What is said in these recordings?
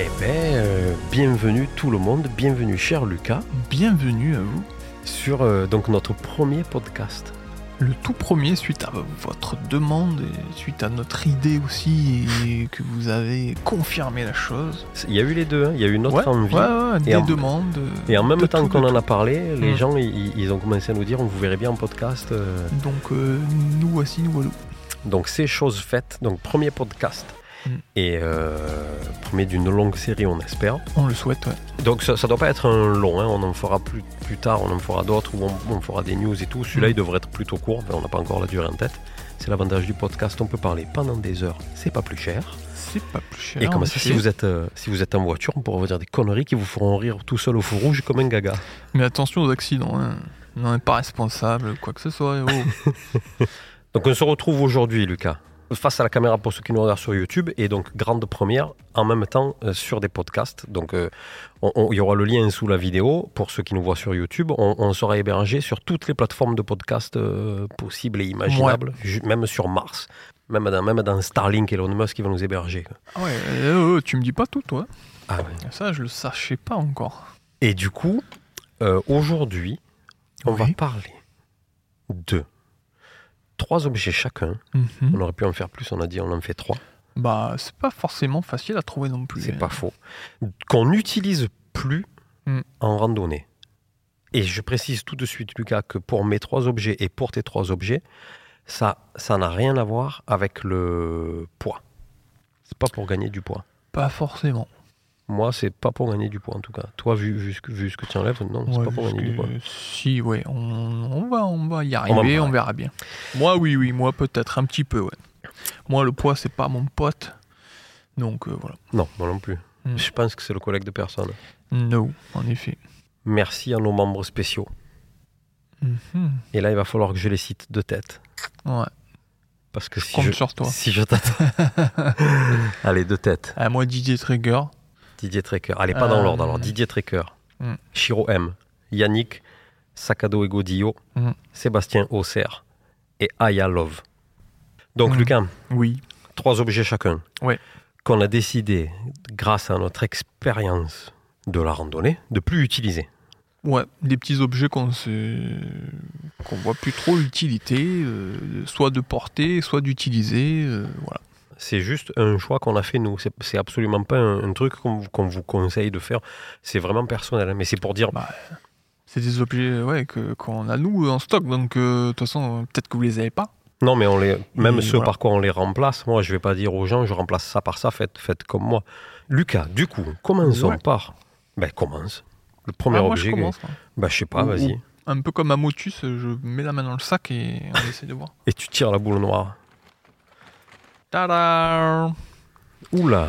Eh ben, euh, bienvenue tout le monde, bienvenue cher Lucas Bienvenue à vous. sur euh, donc notre premier podcast. Le tout premier suite à votre demande et suite à notre idée aussi et que vous avez confirmé la chose. Il y a eu les deux, hein. il y a eu notre ouais, envie. ouais, ouais, des en- demandes. Et en même temps qu'on en a parlé, les gens ils, ils ont commencé à nous dire on vous verrait bien en podcast. euh. Donc nous voici, nous voilà. Donc c'est chose faite. Donc premier podcast. Mm. Et euh, premier d'une longue série on espère. On le souhaite, ouais. Donc ça, ça doit pas être un long, hein. on en fera plus, plus tard, on en fera d'autres on, on fera des news et tout. Celui-là Mm. il devrait être plutôt court, mais on n'a pas encore la durée en tête. C'est l'avantage du podcast, on peut parler pendant des heures, c'est pas plus cher. C'est pas plus cher. Et comme ça, si vous, êtes, euh, si vous êtes en voiture, on pourra vous dire des conneries qui vous feront rire tout seul au feu rouge comme un gaga. Mais attention aux accidents, hein. On n'en est pas responsable, quoi que ce soit. oh. Donc on se retrouve aujourd'hui, Lucas, face à la caméra pour ceux qui nous regardent sur YouTube, et donc grande première, en même temps euh, sur des podcasts. Donc euh, il y aura le lien sous la vidéo pour ceux qui nous voient sur YouTube. On, on sera hébergé sur toutes les plateformes de podcast euh, possibles et imaginables, même sur Mars. Même dans, même dans Starlink, Elon Musk, qui va nous héberger. Ah ouais, tu me dis pas tout, toi. Ah ouais. Ça, je le sachais pas encore. Et du coup, aujourd'hui, on va parler de trois objets chacun. Mhm. On aurait pu en faire plus, on a dit on en fait trois. Bah, c'est pas forcément facile à trouver non plus. C'est hein. pas faux. Qu'on n'utilise plus Mm. en randonnée. Et je précise tout de suite, Lucas, que pour mes trois objets et pour tes trois objets, ça ça n'a rien à voir avec le poids. C'est pas pour gagner du poids. Pas forcément. Moi, c'est pas pour gagner du poids en tout cas. Toi, vu, vu, ce, que, vu ce que tu enlèves, non, c'est Ouais, pas pour gagner du poids. Si, ouais, on, on va, on va y arriver, on, verra bien. Moi, oui, oui, moi peut-être un petit peu, ouais. Moi, le poids, c'est pas mon pote. Donc, euh, voilà. Non, moi non plus. Mm. Je pense que c'est le collègue de personne. No, en effet. Merci à nos membres spéciaux. Mhm. Et là, il va falloir que je les cite de tête. Ouais, Parce que si compte je, sur toi. si je t'attends. Allez, de tête. Ah, moi, Didier Trigger. Didier Trecker. Allez, pas dans Euh, l'ordre. Alors, Didier Trecker, Mm. Chiro M, Yannick, Sakado et Godillo, Mm. Sébastien Auxerre et Aya Love. Donc, Mm. Lucas, Oui. trois objets chacun. Qu'on a décidé, grâce à notre expérience de la randonnée, de plus utiliser. Ouais, des petits objets qu'on qu'on voit plus trop l'utilité, euh, soit de porter, soit d'utiliser. euh, voilà. C'est juste un choix qu'on a fait nous. C'est absolument pas un, un truc qu'on vous- conseille de faire. C'est vraiment personnel. hein. Mais c'est pour dire, Bah, c'est des objets ouais, que, qu'on a nous en stock, donc euh, de toute façon, peut-être que vous les avez pas. non, mais on les, même Et ceux voilà. par quoi on les remplace, moi, je vais pas dire aux gens, je remplace ça par ça, faites, faites comme moi. Lucas, du coup, commençons Ouais. par. Ben, commence. Le premier Ah, moi, je objet. commence. hein. Ben, je sais pas, vas-y. Un peu comme à Motus, je mets la main dans le sac et on essaie de voir. Et tu tires la boule noire. Tada Oula,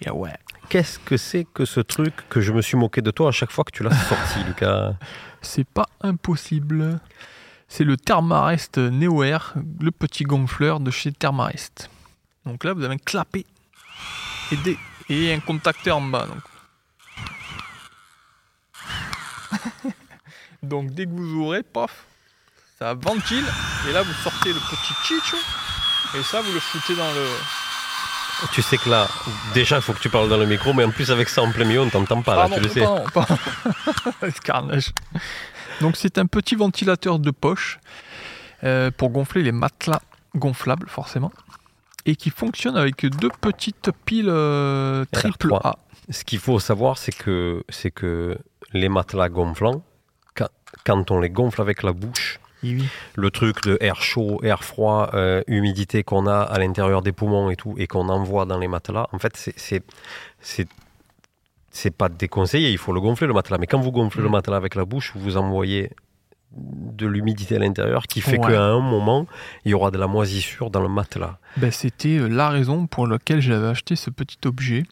Et ouais. qu'est-ce que c'est que ce truc que je me suis moqué de toi à chaque fois que tu l'as sorti, Lucas? C'est pas impossible. C'est le Thermarest Neo Air, le petit gonfleur de chez Thermarest. Donc là, vous avez un clapet et, des- et un contacteur en bas. Donc. donc dès que vous ouvrez, paf, ça ventile. Et là, vous sortez le petit chicho. Et ça, vous le foutez dans le... Tu sais que là, déjà, il faut que tu parles dans le micro, mais en plus, avec ça en plein milieu, on t'entend pas, là, Pardon, tu le sais. pardon, pardon. Ce carnage. Donc c'est un petit ventilateur de poche euh, pour gonfler les matelas gonflables forcément et qui fonctionne avec deux petites piles euh, triple LR3. A. Ce qu'il faut savoir, c'est que, c'est que les matelas gonflants, quand on les gonfle avec la bouche, Oui. le truc de air chaud, air froid, euh, humidité qu'on a à l'intérieur des poumons et tout, et qu'on envoie dans les matelas, en fait, c'est- c'est pas déconseillé, il faut le gonfler le matelas. Mais quand vous gonflez le Mm. matelas avec la bouche, vous envoyez de l'humidité à l'intérieur qui fait Ouais. qu'à un moment, il y aura de la moisissure dans le matelas. Ben, C'était euh, la raison pour laquelle j'avais acheté ce petit objet,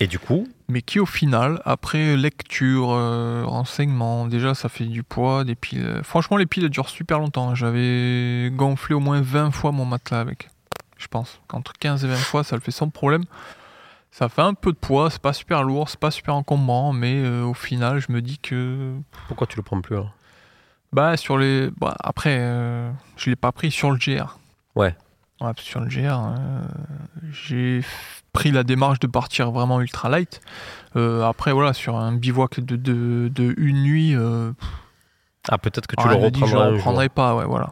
Et du coup, mais qui au final, après lecture, euh, renseignement, déjà ça fait du poids, des piles. Franchement, les piles durent super longtemps. J'avais gonflé au moins 20 fois mon matelas avec. Je pense qu'entre 15 et 20 fois, ça le fait sans problème. Ça fait un peu de poids, c'est pas super lourd, c'est pas super encombrant, mais euh, au final, je me dis que. pourquoi tu le prends plus alors? Bah, sur les. Bah, après, euh, je l'ai pas pris sur le GR. Ouais. Ouais, sur le GR, euh, j'ai pris la démarche de partir vraiment ultra light. Euh, après, voilà, sur un bivouac de, de, de une nuit, euh, Ah, peut-être que tu ah, le je reprendras reprendrai pas, ouais, voilà.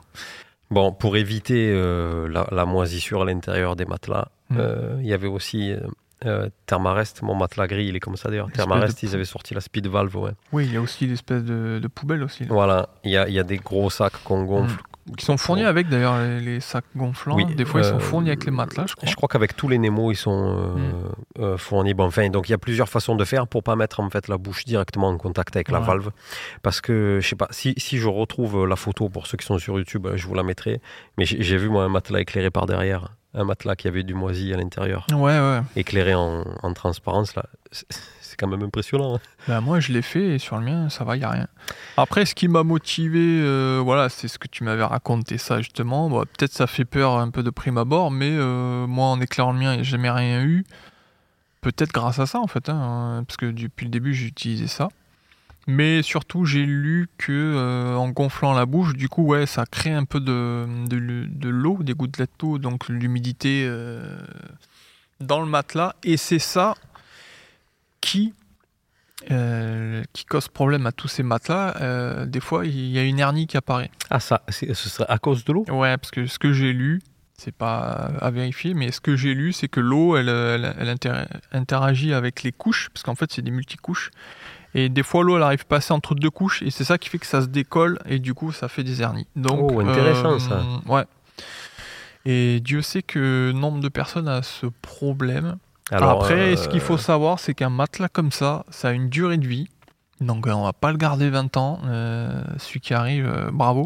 Bon, pour éviter euh, la, la moisissure à l'intérieur des matelas, Mm. euh, il y avait aussi Thermarest, mon matelas gris, il est comme ça d'ailleurs. Thermarest, de- ils avaient sorti la speed valve, ouais. Oui, il y a aussi l'espèce de, de poubelle aussi. là. Voilà, il y a, y a des gros sacs qu'on gonfle. Qui sont fournis avec d'ailleurs les, les sacs gonflants. Oui, Des fois, ils sont euh, fournis avec les matelas, je crois. Je crois qu'avec tous les Nemo, ils sont euh, Mm. euh, fournis. Bon, enfin, donc il y a plusieurs façons de faire pour pas mettre en fait la bouche directement en contact avec la valve, parce que je sais pas si, si je retrouve la photo pour ceux qui sont sur YouTube, je vous la mettrai. Mais j'ai j'ai vu moi un matelas éclairé par derrière, un matelas qui avait du moisi à l'intérieur, Ouais, ouais. éclairé en, en transparence là. C'est quand même impressionnant. hein. Bah, moi, je l'ai fait et sur le mien, ça va, il n'y a rien. Après, ce qui m'a motivé, euh, voilà, c'est ce que tu m'avais raconté, ça justement. Peut-être ça fait peur un peu de prime abord, mais euh, moi, en éclairant le mien, a jamais rien eu. Peut-être grâce à ça, en fait, hein, parce que depuis le début, j'ai utilisé ça. Mais surtout, j'ai lu que euh, en gonflant la bouche, du coup, ouais, ça crée un peu de, de, de l'eau, des gouttelettes d'eau, donc l'humidité dans le matelas. Et c'est ça qui, euh, qui cause problème à tous ces matelas. Euh, des fois, il y a une hernie qui apparaît. Ah ça, ce serait à cause de l'eau? Ouais, parce que ce que j'ai lu, c'est pas à vérifier, mais ce que j'ai lu, c'est que l'eau, elle, elle, elle inter- interagit avec les couches, parce qu'en fait, c'est des multicouches. Et des fois, l'eau, elle arrive passer entre deux couches, et c'est ça qui fait que ça se décolle, et du coup, ça fait des hernies. Donc, Oh, intéressant, euh, ça. Ouais. Et Dieu sait que nombre de personnes a ce problème. Alors, Après, euh, ce qu'il faut savoir, c'est qu'un matelas comme ça, ça a une durée de vie. Donc, euh, on va pas le garder 20 ans. Euh, celui qui arrive, euh, bravo.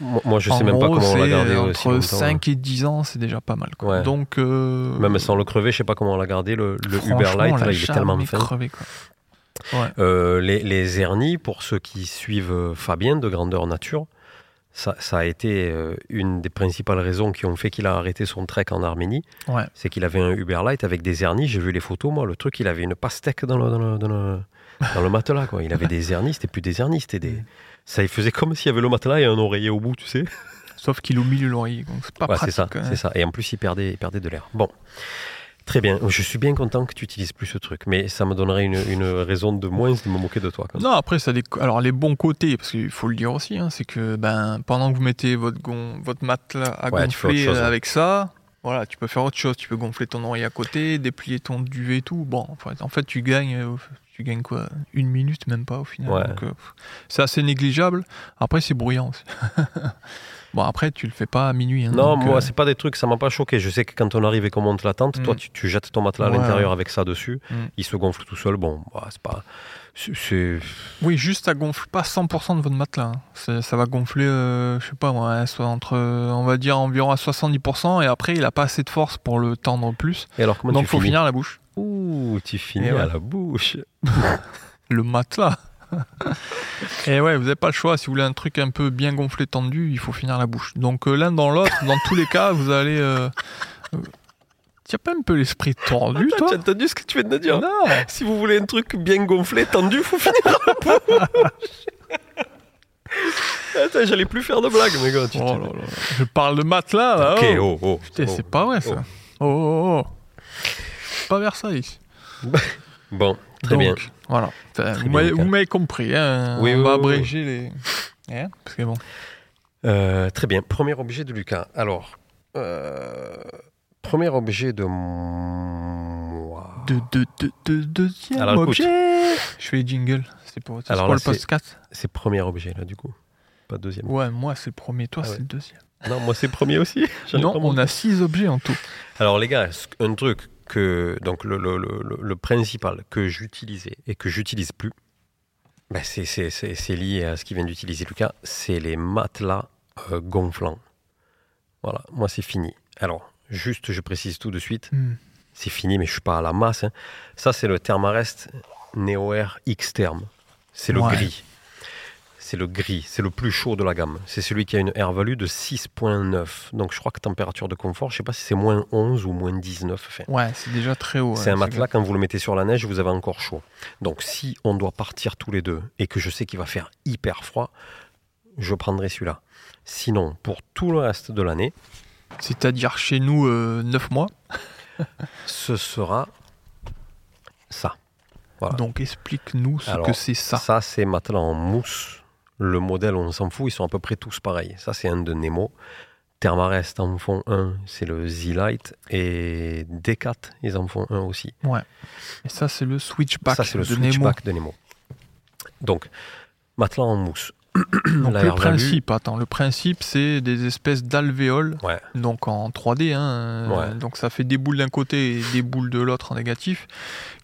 Moi, je En sais même pas comment on l'a gardé aussi Entre hein. 5 et 10 ans, c'est déjà pas mal. Quoi. Ouais. Donc, euh, Même sans le crever, je sais pas comment on l'a gardé. Le, le Uber Light, là, il est tellement fin. crevé, quoi. Ouais. Euh, les, les hernies, pour ceux qui suivent euh, Fabien de Grandeur Nature, ça, ça a été euh, une des principales raisons qui ont fait qu'il a arrêté son trek en Arménie. Ouais. C'est qu'il avait un Uber Light avec des hernies. J'ai vu les photos, moi. Le truc, il avait une pastèque dans le, dans le, dans le, dans le matelas. Quoi. Il avait des hernies, c'était plus des hernies, c'était des. Ça, il faisait comme s'il y avait le matelas et un oreiller au bout, tu sais. Sauf qu'il est au milieu de l'oreiller. Donc, c'est pas Ouais, c'est pratique. ça, hein. c'est ça. Et en plus, il perdait, il perdait de l'air. Bon. Très bien. Je suis bien content que tu utilises plus ce truc, mais ça me donnerait une, une raison de moins de me moquer de toi. quand. Non, après, ça a des... Alors, les bons côtés, parce qu'il faut le dire aussi, hein, c'est que ben, pendant que vous mettez votre, gon... votre matelas à Ouais, gonfler chose, euh, hein. avec ça, voilà, tu peux faire autre chose. Tu peux gonfler ton oreiller à côté, déplier ton duvet et tout. Bon, en fait, tu gagnes, euh, tu gagnes quoi Une minute, même pas au final. Ouais. Donc, euh, c'est assez négligeable. Après, c'est bruyant aussi. bon, après, tu le fais pas à minuit. hein, Non, moi, euh, c'est pas des trucs, ça m'a pas choqué. Je sais que quand on arrive et qu'on monte la tente, Mm. toi, tu, tu jettes ton matelas à Ouais, l'intérieur avec ça dessus. Mm. Il se gonfle tout seul. Bon, bah, c'est pas. Oui, juste ça gonfle pas 100% de votre matelas. hein. C'est- Ça va gonfler, euh, je sais pas moi, soit entre, on va dire environ à 70%, et après il a pas assez de force pour le tendre plus. Et alors, comment Donc tu faut finis finir la bouche. Ouh, tu finis ouais. à la bouche. Le matelas. et ouais, vous avez pas le choix. Si vous voulez un truc un peu bien gonflé, tendu, il faut finir la bouche. Donc euh, l'un dans l'autre, dans tous les cas, vous allez. Euh, euh, tu as pas un peu l'esprit tordu, Attends, toi tu as entendu ce que tu viens de dire Non. Si vous voulez un truc bien gonflé, tendu, faut finir la bouche. Attends, j'allais plus faire de blagues, mes gars. tu- Oh tu- là là. Je parle de matelas là. Ok, oh. oh, oh. Putain, oh. c'est pas vrai ça. Oh, oh, oh. Pas Versailles. Bon, très Donc, bien. Voilà. Vous m'avez- compris. Hein. Oui, On oui, va oui, abréger les. Parce que bon. Euh, très bien. Premier objet de Lucas. Alors, euh, premier objet de moi. De, de, de, de, deuxième Alors, écoute. objet. Je fais les jingles. C'est pour, Alors pour là, le podcast. C'est premier objet, là, du coup. Pas deuxième. Ouais, moi c'est le premier, toi Ah ouais. c'est le deuxième. Non, moi, c'est premier aussi. Non, on a six objets en tout. Alors, les gars, un truc que. Donc, le, le, le, le- le principal que j'utilisais et que j'utilise plus, ben, c'est- lié à ce qu'il vient d'utiliser Lucas, c'est les matelas euh, gonflants. Voilà, moi, c'est fini. Alors, juste, je précise tout de suite. Hmm. c'est fini, mais je suis pas à la masse. hein. Ça, c'est le Thermarest Neo Air X Term. C'est le Ouais. gris. C'est le gris, c'est le plus chaud de la gamme. C'est celui qui a une air value de 6.9. Donc je crois que température de confort, je sais pas si c'est moins 11 ou moins 19. Enfin, Ouais, c'est déjà très haut. c'est ouais, un matelas, quand vous le mettez sur la neige, vous avez encore chaud. Donc si on doit partir tous les deux et que je sais qu'il va faire hyper froid, je prendrai celui-là. Sinon, pour tout le reste de l'année, C'est-à-dire chez nous, 9 mois. ce sera ça. Voilà. Donc explique-nous ce Alors, que c'est ça. Ça, c'est matelas en mousse. Le modèle, on s'en fout, ils sont à peu près tous pareils. Ça, c'est un de Nemo. Thermarest en font un, c'est le Z-Lite. Et Decat, ils en font un aussi. Et ça, c'est le switchback ça, c'est le de Nemo. switchback de Nemo. Donc, matelas en mousse. Donc le Value. principe, attends, le principe, c'est des espèces d'alvéoles, Ouais. donc en 3D. Hein, euh, Ouais. Donc ça fait des boules d'un côté et des boules de l'autre en négatif,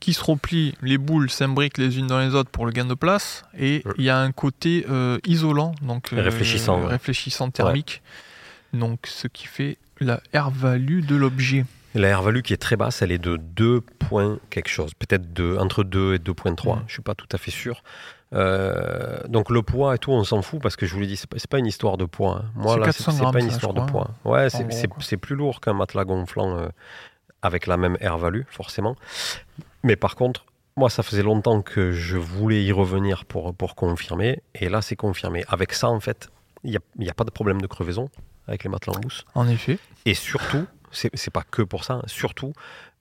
qui se replient. Les boules s'imbriquent les unes dans les autres pour le gain de place. Et Ouais. il y a un côté euh, isolant, donc euh, Réfléchissant, réfléchissant thermique. Donc ce qui fait la air value de l'objet. La R value qui est très basse, elle est de 2 points quelque chose, peut-être de- entre 2 et 2.3, Mm. je suis pas tout à fait sûr. Euh, donc le poids et tout, on s'en fout parce que je vous l'ai dit, c'est pas, pas une histoire de poids. hein. Moi C'est là, 400 c'est pas une histoire de poids. Ouais, c'est- plus lourd qu'un matelas gonflant euh, avec la même air value, forcément. Mais par contre, moi, ça faisait longtemps que je voulais y revenir pour, pour confirmer, et là, c'est confirmé. Avec ça, en fait, il n'y a, pas de problème de crevaison avec les matelas en mousse. En effet. Et surtout, c'est c'est pas que pour ça, hein, surtout,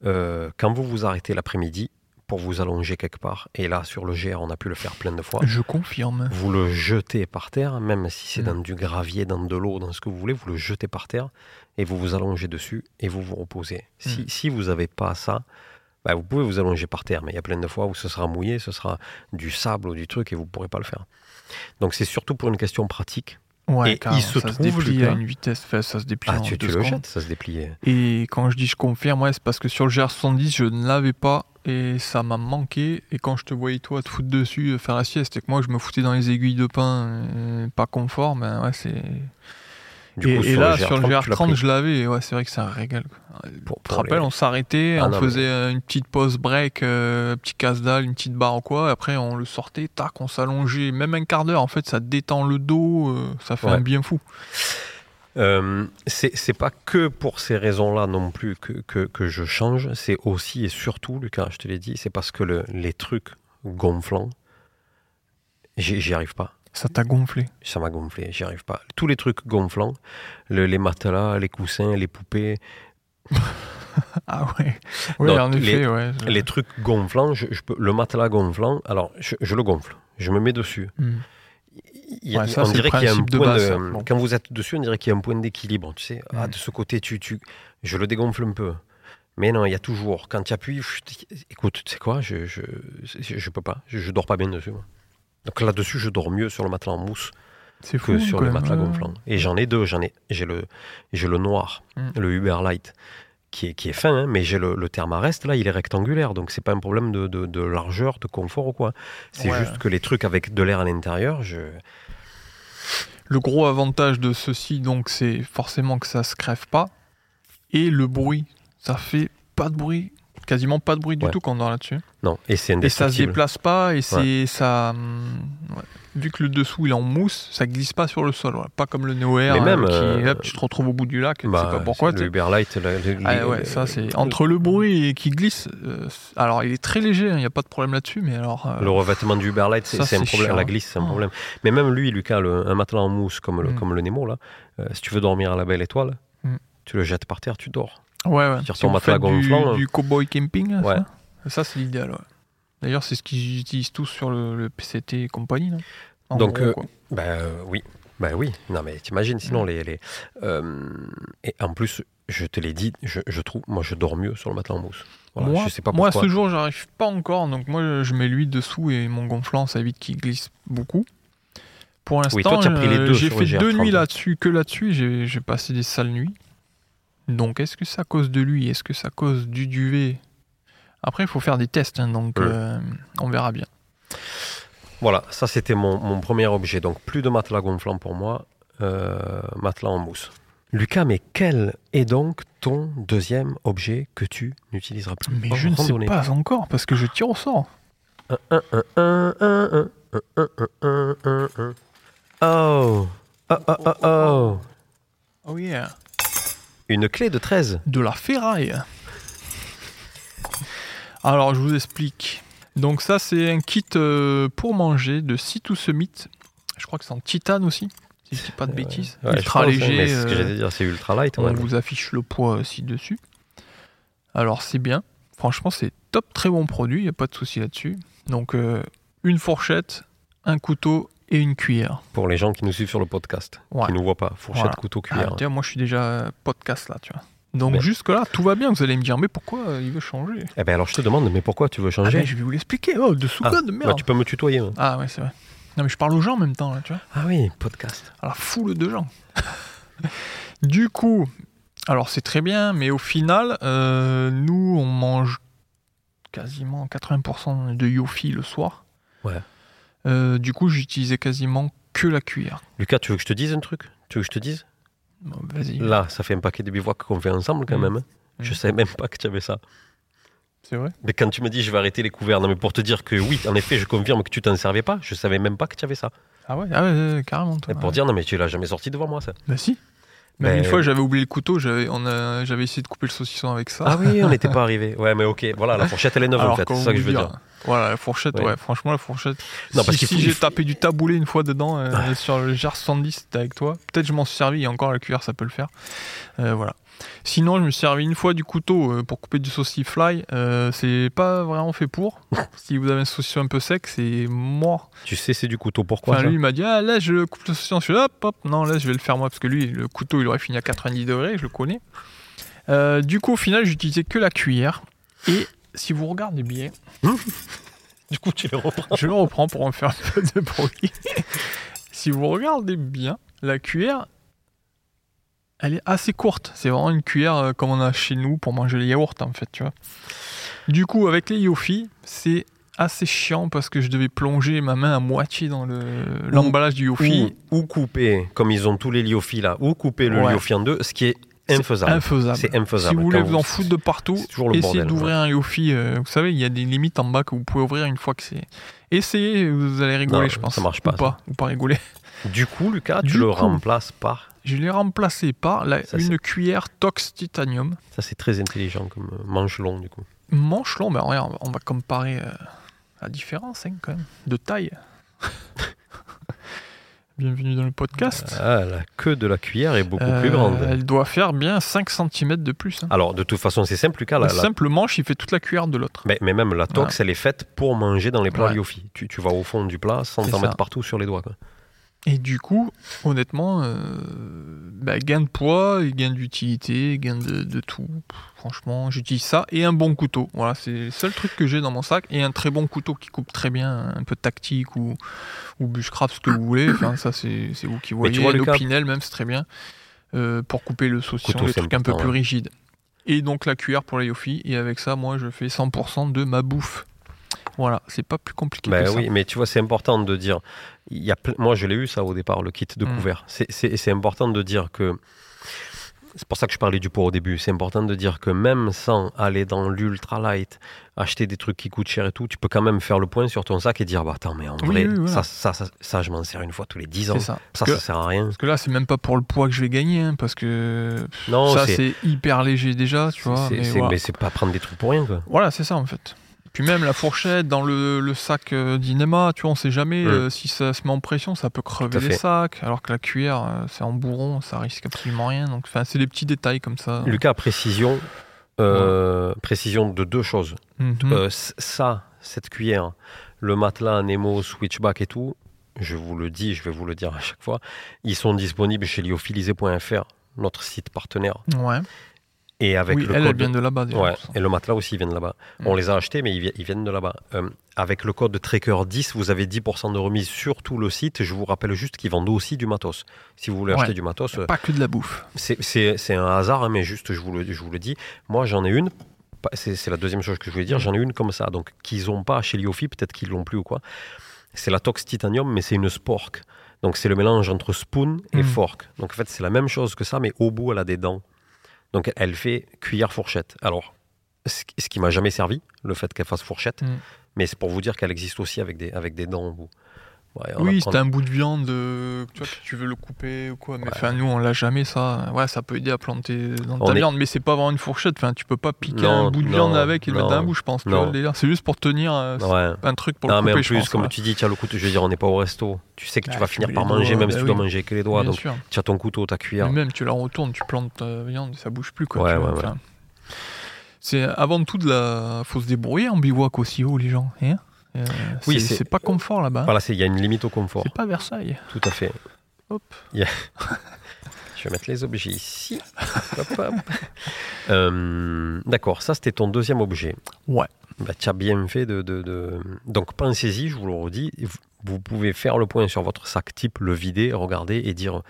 euh, quand vous vous arrêtez l'après-midi pour vous allonger quelque part, et là, sur le GR, on a pu le faire plein de fois, Je confirme. vous le jetez par terre, même si c'est Mm. dans du gravier, dans de l'eau, dans ce que vous voulez, vous le jetez par terre, et vous vous allongez dessus, et vous vous reposez. Si, Mm. si vous n'avez pas ça, bah, vous pouvez vous allonger par terre, mais il y a plein de fois où ce sera mouillé, ce sera du sable ou du truc, et vous ne pourrez pas le faire. Donc c'est surtout pour une question pratique. Ouais, Et il se ça trouve, déplie à une vitesse, enfin, ça se déplie Ah, en tu, tu deux le secondes. jettes, ça se déplie. Et quand je dis je confirme, ouais, c'est parce que sur le GR70, je ne l'avais pas et ça m'a manqué. Et quand je te voyais toi te foutre dessus, euh, faire la sieste, et que moi je me foutais dans les aiguilles de pain, euh, pas confort, ben ouais, c'est. Du et, coup, et sur là, le sur le tu l'as GR30, pris. je l'avais, ouais, c'est vrai que c'est un régal. Pour- te rappelles, les- on s'arrêtait, Ah on non, faisait euh, une petite pause break, euh, un petit casse-dalle, une petite barre ou quoi, et après on le sortait, tac, on s'allongeait, même un quart d'heure, en fait, ça détend le dos, euh, ça fait Ouais. un bien fou. Euh, c'est pas que pour ces raisons-là non plus que, que, que je change, c'est aussi et surtout, Lucas, je te l'ai dit, c'est parce que le- les trucs gonflants, j'y arrive pas. Ça t'a gonflé. Ça m'a gonflé, j'y arrive pas. Tous les trucs gonflants, le- les matelas, les coussins, les poupées, Ah ouais. Oui, en les- effet, ouais. je- les trucs gonflants, je, je peux, le matelas gonflant, alors je, je le gonfle, je me mets dessus. Hmm. Il Ouais, ça, on dirait qu'il y a un de point base, de-. Bon. quand vous êtes dessus, on dirait qu'il y a un point d'équilibre, tu sais. Ah, Mm. de ce côté, tu, tu, je le dégonfle un peu. Mais non, il y a toujours, quand tu appuies, écoute, tu sais quoi, je, je, je, peux pas, je, je dors pas bien dessus. moi. Donc là-dessus, je dors mieux sur le matelas en mousse fou. que sur le matelas gonflant. Et j'en ai deux, j'en ai, j'ai le, j'ai le noir, Mm. le Uber Light, qui est, qui est fin, hein, mais j'ai le, le Thermarest, là, il est rectangulaire, donc c'est pas un problème de, de, de largeur, de confort ou quoi. C'est Ouais. juste que les trucs avec de l'air à l'intérieur, je... Le gros avantage de ceci, donc, c'est forcément que ça se crève pas. Et le bruit. Ça fait pas de bruit. Quasiment pas de bruit du Ouais. tout quand on dort là-dessus. Non, et c'est Et ça se déplace pas. Et c'est ça. ouais. Vu que le dessous il est en mousse, ça glisse pas sur le sol. Pas comme le Neo Air Mais même, euh, qui, euh, hop, tu te retrouves au bout du lac. tu Bah, sais pas pourquoi. le tu sais. Uber Light, le- le- Ah ça c'est entre le bruit et qui glisse. euh, alors il est très léger, il n'y a pas de problème là-dessus, mais alors. euh, Le revêtement du Uber Light, c'est un problème. chiant. La glisse, c'est un Oh. problème. Mais même lui, Lucas, le- un matelas en mousse comme le, Mm. comme le Nemo, là, si tu veux dormir à la belle étoile, Mm. tu le jettes par terre, tu dors. Ouais, ouais. Sur vous matelas du, gonflant, du cowboy camping, là, Ouais. ça, ça c'est l'idéal. Ouais. D'ailleurs, c'est ce qu'ils utilisent tous sur le, le PCT et compagnie. là. En Donc, gros, euh. Ben euh, oui, ben oui. Non mais t'imagines, sinon Mm. les, les euh, et en plus, je te l'ai dit, je, je trouve, moi je dors mieux sur le matelas en mousse. Voilà, moi, je sais pas moi, pourquoi. ce jour, j'arrive pas encore. Donc, moi, je mets l'huile dessous et mon gonflant, ça évite qu'il glisse beaucoup. Pour l'instant, Oui, j'ai fait deux GR30. nuits là-dessus, que là-dessus. J'ai passé des sales nuits. Donc est-ce que ça cause de lui? Est-ce que ça cause du duvet? Après, il faut faire des tests, hein, donc euh, on verra bien. Voilà, ça c'était mon, mon, premier objet. Donc plus de matelas gonflant pour moi, euh, matelas en mousse. Lucas, mais quel est donc ton deuxième objet que tu n'utiliseras plus? Mais je ne sais pas encore parce que je tire au sort. Oh. Oh, oh, oh, oh. Oh, oh yeah. Une clé de 13 De la ferraille. Alors, je vous explique. Donc ça, c'est un kit euh, pour manger de Situ Summit. Je crois que c'est en titane aussi, si je dis pas de bêtises. Ouais, Ultra pense, léger. c'est ce que euh, j'allais dire, c'est ultra light. on vous affiche le poids aussi dessus. Alors c'est bien. Franchement, c'est top, très bon produit, il n'y a pas de souci là-dessus. Donc euh, une fourchette, un couteau et une cuillère. Pour les gens qui nous suivent sur le podcast, Ouais. qui ne nous voient pas, fourchette, Voilà. couteau, Ah, cuillère. tiens, moi je suis déjà podcast là, tu vois. Donc jusque-là, tout va bien. Vous allez me dire, mais pourquoi euh, il veut changer? Eh ben alors je te demande, mais pourquoi tu veux Ah, changer? ben, Je vais vous l'expliquer. Oh, de sous Ah, code, bah, merde. Tu peux me tutoyer. hein. Ah ouais, c'est vrai. Non mais je parle aux gens en même temps là, tu vois. Ah oui, podcast. la foule de gens. du coup, alors c'est très bien, mais au final, euh, nous, on mange quasiment 80% de yofi le soir. Ouais. Euh, du coup, j'utilisais quasiment que la cuillère. Lucas, tu veux que je te dise un truc? Tu veux que je te dise? Bon, Vas-y. Là, ça fait un paquet de bivouacs qu'on fait ensemble quand Mm. même. hein. Je Mm. savais même pas que tu avais ça. C'est vrai? Mais quand tu me dis je vais arrêter les couverts, non mais pour te dire que oui, en effet, je confirme que tu t'en servais pas, je savais même pas que tu avais ça. Ah ouais, ah ouais, ouais, carrément. Toi, Et pour ouais. dire non mais tu l'as jamais sorti devant moi ça. Bah si. Même Mais- une fois, j'avais oublié le couteau, j'avais on a- j'avais essayé de couper le saucisson avec ça. Ah oui, on n'était pas arrivé. Ouais, mais ok, voilà, la fourchette elle est neuve en fait, c'est ça que je veux dire dire. Voilà, la fourchette, Ouais. ouais, franchement, la fourchette. Non, si parce qu'il si j'ai tapé du taboulé une fois dedans, euh, sur le GR 70, c'était avec toi. Peut-être je m'en suis servi, et encore la cuillère, ça peut le faire. Euh, voilà. Sinon, je me suis servi une fois du couteau euh, pour couper du saucifly. Euh, c'est pas vraiment fait pour. si vous avez un saucisson un peu sec, c'est mort. Tu sais, c'est du couteau, pourquoi Enfin, ça lui, il m'a dit, ah là, je coupe le saucisson. Je fais, hop, hop, non, là, je vais le faire moi, parce que lui, le couteau, il aurait fini à 90 degrés, je le connais. Euh, du coup, au final, j'utilisais que la cuillère. Et si vous regardez bien, Du coup, tu les reprends. je le reprends pour en faire un peu de bruit. si vous regardez bien, la cuillère, elle est assez courte. C'est vraiment une cuillère euh, comme on a chez nous pour manger les yaourts, en fait, tu vois. Du coup, avec les Yofi, c'est assez chiant parce que je devais plonger ma main à moitié dans le- l'emballage du Yofi. Ou, ou couper, comme ils ont tous les liofis là, ou couper le Ouais. liofi en deux, ce qui est C'est infaisable. Infaisable. C'est Si vous voulez vous en foutre de partout, essayez d'ouvrir un Yofi. euh, vous savez, il y a des limites en bas que vous pouvez ouvrir une fois que c'est. Essayez, vous allez rigoler, Non, je pense. ça marche pas, Ou pas, ou pas rigoler. Du coup, Lucas, tu Du le coup. remplaces par. Je l'ai remplacé par la- Ça, une cuillère Tox Titanium. Ça, c'est très intelligent comme euh, manche long, du coup. Manche long, ben regarde, on va comparer euh, la différence hein, quand même, de taille. Bienvenue dans le podcast. Ah, la queue de la cuillère est beaucoup Euh, plus grande. Elle doit faire bien 5 cm de plus. hein. Alors, de toute façon, c'est simple, Lucas. La, Le la- simple manche, il fait toute la cuillère de l'autre. Mais, mais même la tox, elle est faite pour manger dans les plats Ouais. Tu, tu vas au fond du plat sans t'en mettre partout sur les doigts. quoi. Et du coup, honnêtement, euh, bah, gain de poids, et gain d'utilité, gain de, de tout. Pff, Franchement, j'utilise ça et un bon couteau. Voilà, c'est le seul truc que j'ai dans mon sac. Et un très bon couteau qui coupe très bien, un peu tactique ou, ou bushcraft, ce que vous voulez. Enfin, ça, c'est vous qui Mais voyez. tu vois, Lucas- L'opinel, même, c'est très bien. euh, pour couper le saucisson, Couteau, les trucs un peu plus rigides. Et donc la cuillère pour la yofi. Et avec ça, moi, je fais 100% de ma bouffe. Voilà, c'est pas plus compliqué Ben que ça. oui, mais tu vois, c'est important de dire. Il y a Moi, je l'ai eu ça au départ, le kit de Mm. couvert. C'est- C'est important de dire que. C'est pour ça que je parlais du poids au début. C'est important de dire que même sans aller dans l'ultra light, acheter des trucs qui coûtent cher et tout, tu peux quand même faire le point sur ton sac et dire bah attends, mais en Oui, vrai, oui, voilà. ça, ça, ça, ça, je m'en sers une fois tous les 10 ans. Ça. Ça, que- ça sert à rien. Parce que là, c'est même pas pour le poids que je vais gagner, hein, parce que Non, ça, c'est- hyper léger déjà, tu vois. Mais c'est- voilà, pas prendre des trucs pour rien, quoi. Voilà, c'est ça en fait. Puis même la fourchette dans le, le sac euh, d'inema, tu vois, on sait jamais euh, si ça se met en pression, ça peut crever les sacs. Alors que la cuillère, euh, c'est en bourron, ça risque absolument rien. Donc, enfin, c'est des petits détails comme ça. Lucas, précision. euh, Précision de deux choses. Mhm. Euh, ça, cette cuillère, le matelas, Nemo, Switchback et tout, je vous le dis, je vais vous le dire à chaque fois, ils sont disponibles chez lyophilisé.fr, notre site partenaire. ouais. Et avec oui, le elle, elle code. vient de là-bas déjà. Ouais, et le matelas aussi, ils viennent de là-bas. Mm. On les a achetés, mais ils, vi- ils viennent de là-bas. Euh, avec le code Tracker10, vous avez 10% de remise sur tout le site. Je vous rappelle juste qu'ils vendent aussi du matos. Si vous voulez Ouais. acheter du matos, euh, Pas que de la bouffe. c'est- c'est un hasard, hein, mais juste, je vous le, je vous le dis. Moi, j'en ai une. C'est la deuxième chose que je voulais dire. J'en ai une comme ça. Donc, qu'ils n'ont pas chez Liofi, peut-être qu'ils l'ont plus ou quoi. C'est la Tox Titanium, mais c'est une spork. Donc, c'est le mélange entre spoon et Mm. fork. Donc, en fait, c'est la même chose que ça, mais au bout, elle a des dents. Donc, elle fait cuillère-fourchette. Alors, ce qui- ce qui m'a jamais servi, le fait qu'elle fasse fourchette, Mm. mais c'est pour vous dire qu'elle existe aussi avec des, avec des dents au bout. Ouais, Oui, c'était un bout de viande, euh, tu vois, que tu veux le couper ou quoi. Mais Ouais. nous, on l'a jamais, ça. Ouais, ça peut aider à planter dans On ta est- viande, mais c'est pas vraiment une fourchette. Enfin, tu peux pas piquer Non, un bout de non, viande avec et le mettre dans la bouche, je pense. C'est juste pour tenir euh, Ouais. un truc pour Non, le mais couper, en je plus, pense. comme tu dis, tiens, le couteau, je veux dire, on n'est pas au resto. Tu sais que tu Ouais, vas finir par manger, doigts, même si bah tu dois manger que les doigts. Bien Donc, tu as ton couteau, ta cuillère. Même, tu la retournes, tu plantes ta viande ça bouge plus, quoi. C'est avant tout de la. Faut se débrouiller en bivouac aussi haut, les gens. hein. Euh, Oui, c'est pas confort là-bas. Voilà, c'est- il y a une limite au confort. C'est pas Versailles. Tout à fait. Hop. Je vais mettre les objets ici. Euh, D'accord, ça c'était ton deuxième objet. Ouais. Bah, tu as bien fait de, de- de- Donc pensez-y, je vous le redis, vous- pouvez faire le point sur votre sac type, le vider, regarder et dire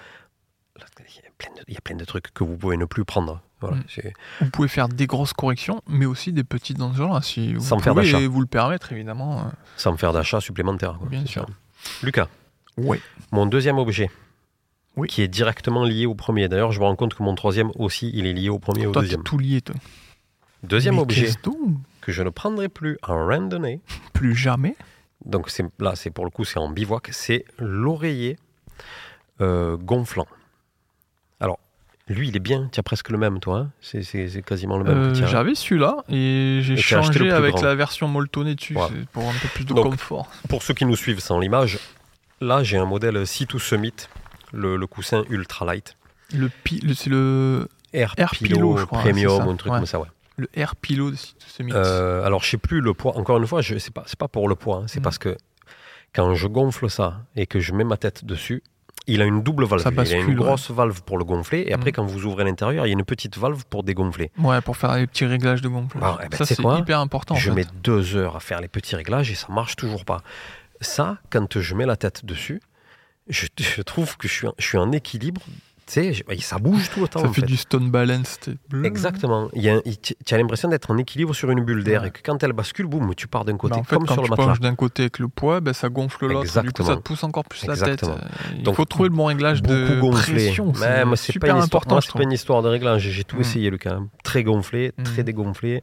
Là, il y a plein de, il y a plein de trucs que vous pouvez ne plus prendre. Voilà, Mm. Vous pouvez faire des grosses corrections, mais aussi des petites dans ce genre-là, si vous Sans faire pouvez d'achat. vous le permettre, évidemment. euh. sans faire d'achat supplémentaire. quoi, Bien sûr. ça. Lucas, Ouais. mon deuxième objet, Oui. qui est directement lié au premier. D'ailleurs, je me rends compte que mon troisième aussi, il est lié au premier et au Toi, deuxième. tout lié, toi. Deuxième Mais objet que je ne prendrai plus en randonnée, Plus jamais. donc là, c'est pour le coup, c'est en bivouac, c'est l'oreiller euh, gonflant. Lui, il est bien, tu as presque le même, toi. hein c'est, quasiment le même Euh, que. J'avais celui-là et j'ai changé avec grand. la version molletonnée dessus Ouais. pour un peu plus de Donc, confort. Pour ceux qui nous suivent sans l'image, là, j'ai un modèle C2 Summit, le, le coussin ultra light. Le, le- c'est le, Air, Air Pillow, je crois, Premium un truc Ouais. comme ça, ouais. le Air Pillow de ce mythe. Euh, alors, je sais plus le poids. Encore une fois, je c'est pas c'est pas pour le poids. hein, c'est Mhm. parce que quand je gonfle ça et que je mets ma tête dessus, il a une double valve. Ça il a une grosse valve pour le gonfler et après, Mhm. quand vous ouvrez l'intérieur, il y a une petite valve pour dégonfler. Ouais, pour faire les petits réglages de gonflage. Ah, eh ben, ça, c'est hyper important. en je fait. mets deux heures à faire les petits réglages et ça marche toujours pas. Ça, quand je mets la tête dessus, je, je trouve que je suis, en- je suis en équilibre. Tu sais, ça bouge tout le temps. Ça en fait fait. du stone balance. Exactement. Tu as l'impression d'être en équilibre sur une bulle d'air Ouais. et que quand elle bascule, boum, tu pars d'un côté Bah, en fait, comme quand sur tu penches d'un côté avec le poids, ben, ça gonfle l'autre. Du coup, ça te pousse encore plus Exactement. la tête. Il Donc, faut trouver le bon réglage de gonflé. pression. Même, c'est super pas une histoire, moi, pas une histoire de réglage. J'ai tout Mm. essayé, Lucas. Très gonflé, très Mm. dégonflé.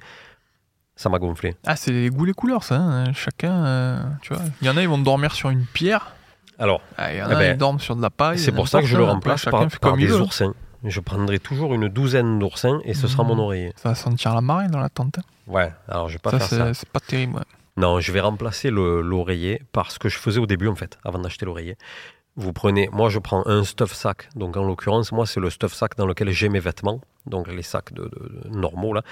Ça m'a gonflé. Ah, c'est les goûts, les couleurs, ça. hein. Chacun, euh, tu vois. Il y en a, ils vont dormir sur une pierre. Alors, Ah, Il y en Eh a, ben, ils dorment sur de la paille. c'est pour ça que je le remplace Chacun par, par des oursins. Je prendrai toujours une douzaine d'oursins et ce sera mon oreiller. Ça va sentir la marée dans la tente. hein. Ouais, alors je vais pas Ça, faire ça. c'est pas terrible. ouais. Non, je vais remplacer le- l'oreiller par ce que je faisais au début, en fait, avant d'acheter l'oreiller. Vous prenez, moi je prends un stuff sac, donc en l'occurrence, moi c'est le stuff sac dans lequel j'ai mes vêtements, donc les sacs de, de- de- normaux là.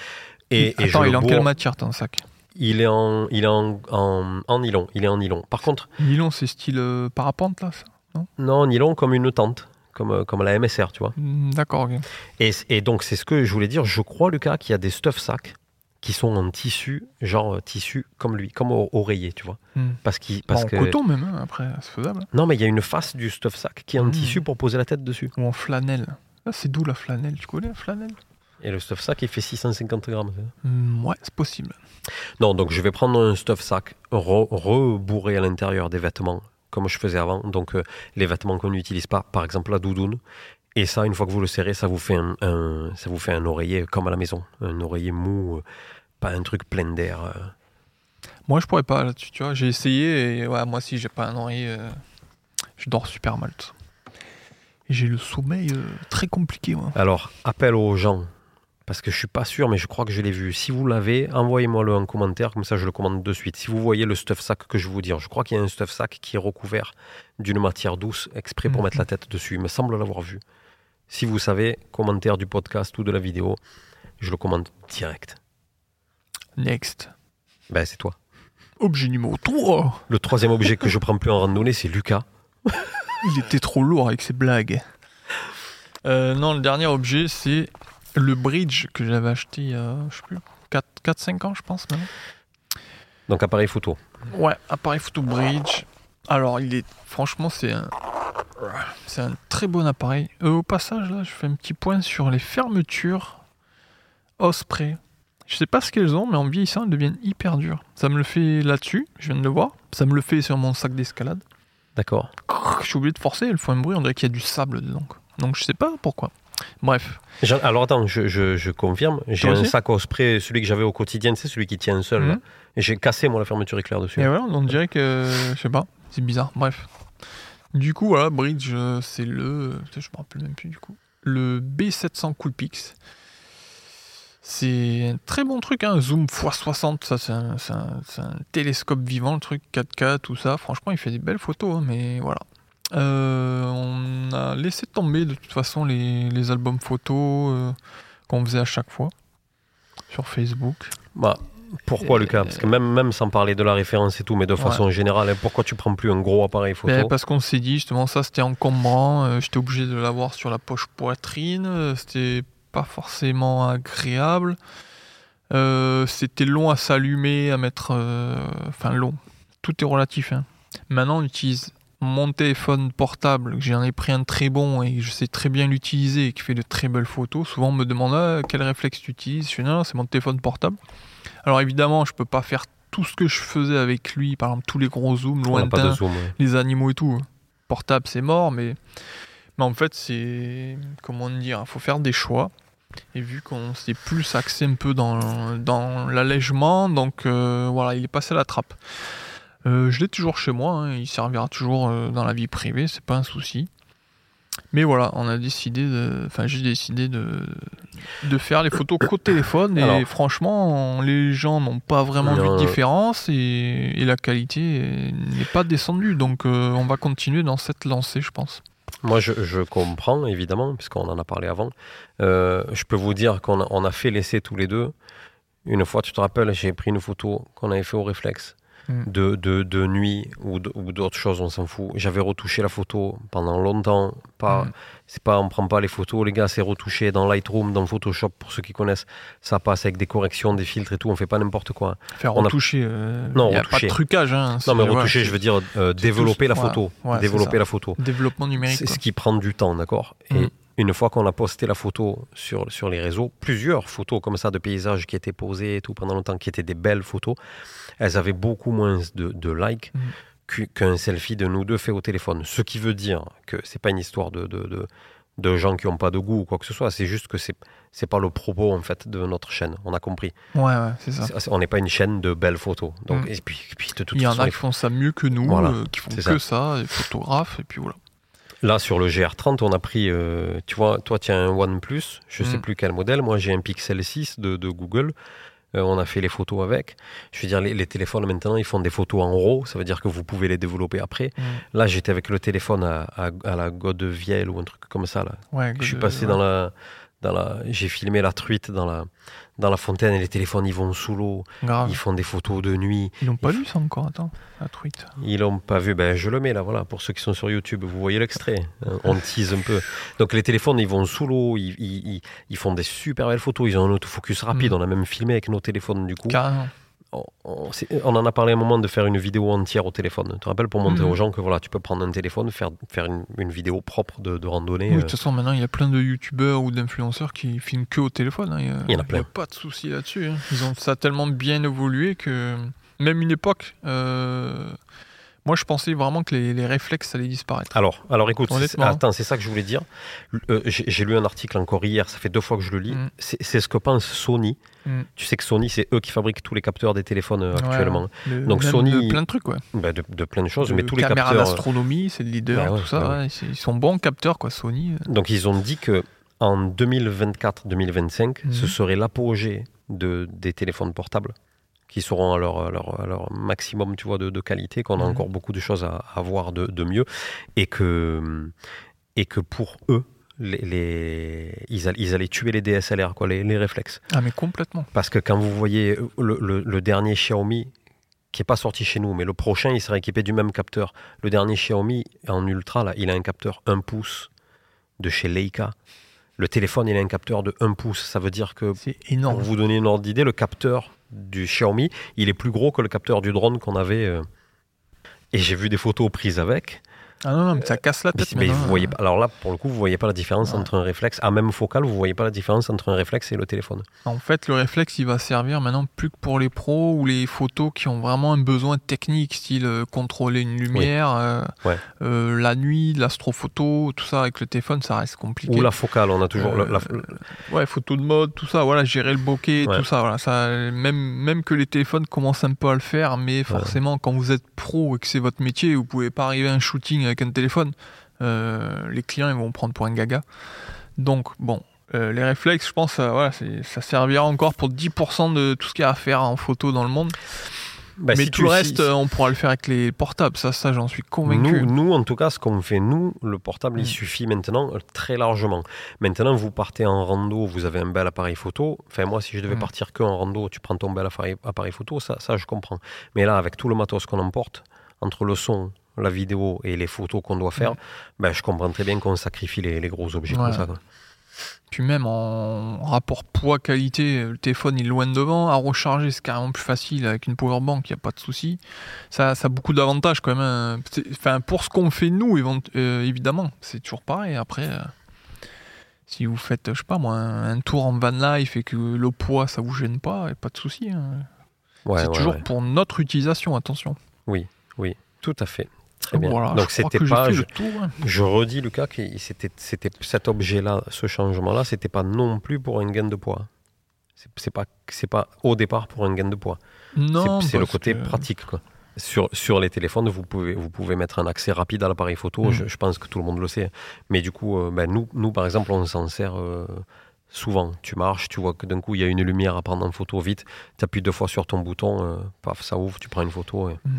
Et, et Attends, je il est en bourre- quelle matière ton sac? Il est en, il est en, en, en nylon. Il est en nylon. Par contre, Nylon, c'est style euh, parapente là ça non, nylon comme une tente, comme, euh, comme la MSR, tu vois. Hmm, D'accord. Et, et donc, c'est ce que je voulais dire. Je crois, Lucas, qu'il y a des stuff sacs qui sont en tissu, genre euh, tissu comme lui, comme oreiller, tu vois. Hmm. Parce, qu'il, parce en que. coton même, hein, après, c'est faisable. Non, mais il y a une face du stuff sac qui est en Mm. tissu pour poser la tête dessus. Ou en flanelle. Ah, c'est d'où la flanelle? Tu connais la flanelle? Et le stuff sac, il fait 650 grammes. Hmm, Ouais, c'est possible. Non, donc je vais prendre un stuff sac, re- rebourrer à l'intérieur des vêtements, comme je faisais avant. Donc euh, les vêtements qu'on n'utilise pas, par exemple la doudoune. Et ça, une fois que vous le serrez, ça vous fait un, un- ça vous fait un oreiller comme à la maison. Un oreiller mou, euh, pas un truc plein d'air. euh. Moi, je pourrais pas là-dessus, tu vois. J'ai essayé et ouais, moi, si j'ai pas un oreiller, je dors super mal. j'ai le sommeil très compliqué, moi. Alors, appel aux gens, parce que je suis pas sûr, mais je crois que je l'ai vu. Si vous l'avez, envoyez-moi-le en commentaire, comme ça je le commande de suite. Si vous voyez le stuff sac que je vous dire, je crois qu'il y a un stuff sac qui est recouvert d'une matière douce, exprès pour Mhm. mettre la tête dessus. Il me semble l'avoir vu. Si vous savez, commentaire du podcast ou de la vidéo, je le commande direct. Next. Ben, c'est toi. Objet numéro 3. Le troisième objet que je prends plus en randonnée, c'est Lucas. Il était trop lourd avec ses blagues. Euh, non, le dernier objet, c'est le bridge que j'avais acheté il y a, je sais plus, 4-5 ans, je pense maintenant. Donc, appareil photo. Ouais, appareil photo bridge. Alors, il est, franchement, c'est un, c'est un très bon appareil. Euh, au passage, là, je fais un petit point sur les fermetures Osprey. Je sais pas ce qu'elles ont, mais en vieillissant, elles deviennent hyper dures. Ça me le fait là-dessus, je viens de le voir. Ça me le fait sur mon sac d'escalade. D'accord Je suis obligé de forcer, elles font un bruit, on dirait qu'il y a du sable dedans. quoi. Donc, je sais pas pourquoi. Bref. Alors, attends, je, je- je confirme. J'ai un sac Osprey, celui que j'avais au quotidien, c'est celui qui tient seul. Et j'ai cassé, moi, la fermeture éclair dessus. Et voilà, on dirait que. Je sais pas, c'est bizarre. Bref. Du coup, voilà, Bridge, c'est le. Je me rappelle même plus du coup. Le B700 Coolpix. C'est un très bon truc, hein. Zoom x60, ça c'est un, c'est un- c'est un télescope vivant, le truc 4K, tout ça. Franchement, il fait des belles photos, hein, mais voilà. Euh, on a laissé tomber de toute façon les, les albums photos euh, qu'on faisait à chaque fois. sur Facebook. Bah, pourquoi, Et- Lucas? Parce que même, même sans parler de la référence et tout, mais de façon générale, hein, pourquoi tu prends plus un gros appareil photo? Ben, parce qu'on s'est dit justement ça c'était encombrant, euh, j'étais obligé de l'avoir sur la poche poitrine, euh, c'était pas forcément agréable, Euh, c'était long à s'allumer, à mettre, euh, enfin long, tout est relatif. hein. Maintenant on utilise mon téléphone portable, que j'en ai pris un très bon et je sais très bien l'utiliser et qui fait de très belles photos. Souvent on me demande ah, quel réflexe tu utilises, je dis non, c'est mon téléphone portable. Alors évidemment je peux pas faire tout ce que je faisais avec lui, par exemple tous les gros zooms lointains, zoom. ouais. les animaux et tout. Portable, c'est mort, mais, mais en fait, c'est. Comment dire Il faut faire des choix. Et vu qu'on s'est plus axé un peu dans, dans l'allègement, donc euh, voilà, il est passé à la trappe. Euh, je l'ai toujours chez moi, hein, il servira toujours euh, dans la vie privée, c'est pas un souci. Mais voilà, on a décidé de. Enfin, j'ai décidé de, de faire les photos qu'au téléphone. Et Alors. franchement, les gens n'ont pas vraiment vu de différence et, et la qualité n'est pas descendue. Donc, euh, on va continuer dans cette lancée, je pense. Moi, je, je comprends, évidemment, puisqu'on en a parlé avant. Euh, je peux vous dire qu'on a, on a fait l'essai tous les deux. Une fois, tu te rappelles, j'ai pris une photo qu'on avait fait au réflexe Mm. de, de, de nuit ou d'autres choses, on s'en fout. J'avais retouché la photo pendant longtemps. Pas, Mm. c'est pas, on prend pas les photos, les gars, c'est retouché dans Lightroom, dans Photoshop, pour ceux qui connaissent. Ça passe avec des corrections, des filtres et tout. On fait pas n'importe quoi. Faire On a- retoucher. euh, Non, a retoucher. pas de trucage. Hein, Non, mais retoucher, je veux dire euh, développer la photo. Ouais, développer la photo. Développement numérique. C'est ce qui prend du temps, d'accord Mm. Et une fois qu'on a posté la photo sur, sur les réseaux, plusieurs photos comme ça de paysages qui étaient posées et tout pendant longtemps, qui étaient des belles photos, elles avaient beaucoup moins de, de likes Mm. qu'u- qu'un selfie de nous deux fait au téléphone. Ce qui veut dire que c'est pas une histoire de, de, de, de gens qui n'ont pas de goût ou quoi que ce soit, c'est juste que c'est c'est pas le propos en fait de notre chaîne. On a compris. Ouais, ouais, c'est ça. On n'est pas une chaîne de belles photos. Donc, Mm. et puis, et puis de toute Il y en a qui font ça mieux que nous, Voilà, euh, qui font que ça, des photographes, et puis voilà. Là, sur le GR30, on a pris, euh, tu vois, toi, tu as un OnePlus, je sais Mm. plus quel modèle. Moi, j'ai un Pixel 6 de, de Google. Euh, on a fait les photos avec. Je veux dire, les, les téléphones maintenant, ils font des photos en RAW. Ça veut dire que vous pouvez les développer après. Mm. Là, j'étais avec le téléphone à, à, à la Godeville ou un truc comme ça. Là. Ouais, Je suis passé ouais. dans la, dans la, j'ai filmé la truite dans la, dans la fontaine et les téléphones, ils vont sous l'eau. Ils font des photos de nuit. Ils n'ont pas il lu ça encore, attends, la truite. Ils l'ont pas vu, ben je le mets là, voilà, pour ceux qui sont sur YouTube, vous voyez l'extrait, hein, on tease un peu. Donc les téléphones, ils vont sous l'eau, ils, ils- ils- ils font des super belles photos, ils ont un autofocus rapide, Mm. on a même filmé avec nos téléphones du coup. Carrément. On, on- c'est- on en a parlé un moment de faire une vidéo entière au téléphone. Tu te rappelles pour montrer Mhm. aux gens que voilà, tu peux prendre un téléphone, faire, faire une, une vidéo propre de, de randonnée. Oui, de euh, toute façon, maintenant, il y a plein de youtubeurs ou d'influenceurs qui filment que au téléphone. hein. Il y a, Il y en a plein. a pas de souci là-dessus. hein. Ils ont ça a tellement bien évolué que même une époque, euh, moi, je pensais vraiment que les, les réflexes allaient disparaître. Alors, alors écoute, attends, c'est ça que je voulais dire. Euh, j'ai lu un article encore hier, ça fait deux fois que je le lis. Mm. C'est c'est ce que pense Sony. Mm. Tu sais que Sony, c'est eux qui fabriquent tous les capteurs des téléphones euh, actuellement. ouais. Donc Sony- de plein de trucs, ouais. Ben, de, de plein de choses, De mais tous les capteurs. d'astronomie, c'est le leader, ouais, tout ça. c'est- ils sont bons capteurs, quoi, Sony. euh. Donc ils ont dit que en 2024-2025, Mhm. ce serait l'apogée de, des téléphones portables qui seront à leur, maximum tu vois, de, de qualité, qu'on a Mhm. encore beaucoup de choses à, à voir de, de mieux, et que, et que pour eux, les, les- ils, allaient, ils allaient tuer les DSLR, quoi, les, les réflexes. Ah, mais complètement. Parce que quand vous voyez le, le- le dernier Xiaomi, qui n'est pas sorti chez nous, mais le prochain, il sera équipé du même capteur. Le dernier Xiaomi en ultra, là, il a un capteur 1 pouce de chez Leica. Le téléphone, il a un capteur de 1 pouce. Ça veut dire que, pour vous donner une ordre d'idée, le capteur du Xiaomi, il est plus gros que le capteur du drone qu'on avait. euh. Et j'ai vu des photos prises avec. Ah non, non, mais ça casse la tête. mais vous voyez euh. pas, alors là, pour le coup, vous voyez pas la différence entre un réflexe. À même focale, vous voyez pas la différence entre un réflexe et le téléphone. En fait, le réflexe, il va servir maintenant plus que pour les pros ou les photos qui ont vraiment un besoin technique, style euh, contrôler une lumière, euh, Ouais. euh, la nuit, l'astrophoto, tout ça avec le téléphone, ça reste compliqué. Ou la focale, on a toujours. Euh, la- la- Ouais, photo de mode, tout ça, voilà, gérer le bokeh, Ouais. tout ça, voilà, ça, même, même que les téléphones commencent un peu à le faire, mais forcément, quand vous êtes pro et que c'est votre métier, vous pouvez pas arriver à un shooting avec un téléphone. Euh, les clients, ils vont prendre pour un gaga. Donc, bon, euh, les réflexes, je pense, euh, voilà, ça servira encore pour 10% de tout ce qu'il y a à faire en photo dans le monde. Bah, mais si tout le reste, si- on pourra le faire avec les portables. Ça, ça j'en suis convaincu. Nous, nous, en tout cas, ce qu'on fait, nous, le portable, il Mm. suffit maintenant très largement. Maintenant, vous partez en rando, vous avez un bel appareil photo. Enfin, moi, si je devais Mm. partir que en rando, tu prends ton bel appareil, appareil photo, ça, ça, je comprends. Mais là, avec tout le matos qu'on emporte, entre le son, la vidéo et les photos qu'on doit faire, ben, je comprends très bien qu'on sacrifie les, les gros objets Ouais. comme ça. quoi. Puis même en rapport poids-qualité, le téléphone il est loin devant. À recharger, c'est carrément plus facile avec une powerbank, il n'y a pas de souci. Ça, ça a beaucoup d'avantages quand même. hein. Enfin, pour ce qu'on fait nous, euh, évidemment, c'est toujours pareil. Après, euh, si vous faites, je sais pas moi, un, tour en van life et que le poids ça vous gêne pas, a pas de souci. hein. Ouais, c'est ouais, toujours ouais. pour notre utilisation, attention. Tout à fait. Très bien. Voilà, Donc, c'était pas. Je, tour. hein. je redis, Lucas, que c'était, c'était cet objet-là, ce changement-là, c'était pas non plus pour un gain de poids. C'est, pas, c'est pas au départ pour un gain de poids. Non, c'est le côté que- pratique. Quoi. Sur, sur les téléphones, vous pouvez, vous pouvez mettre un accès rapide à l'appareil photo. Mm. Je, je pense que tout le monde le sait. Mais du coup, euh, ben, nous, nous, par exemple, on s'en sert euh, souvent. Tu marches, tu vois que d'un coup, il y a une lumière à prendre en photo vite. Tu appuies deux fois sur ton bouton, euh, paf, ça ouvre, tu prends une photo. et Mm.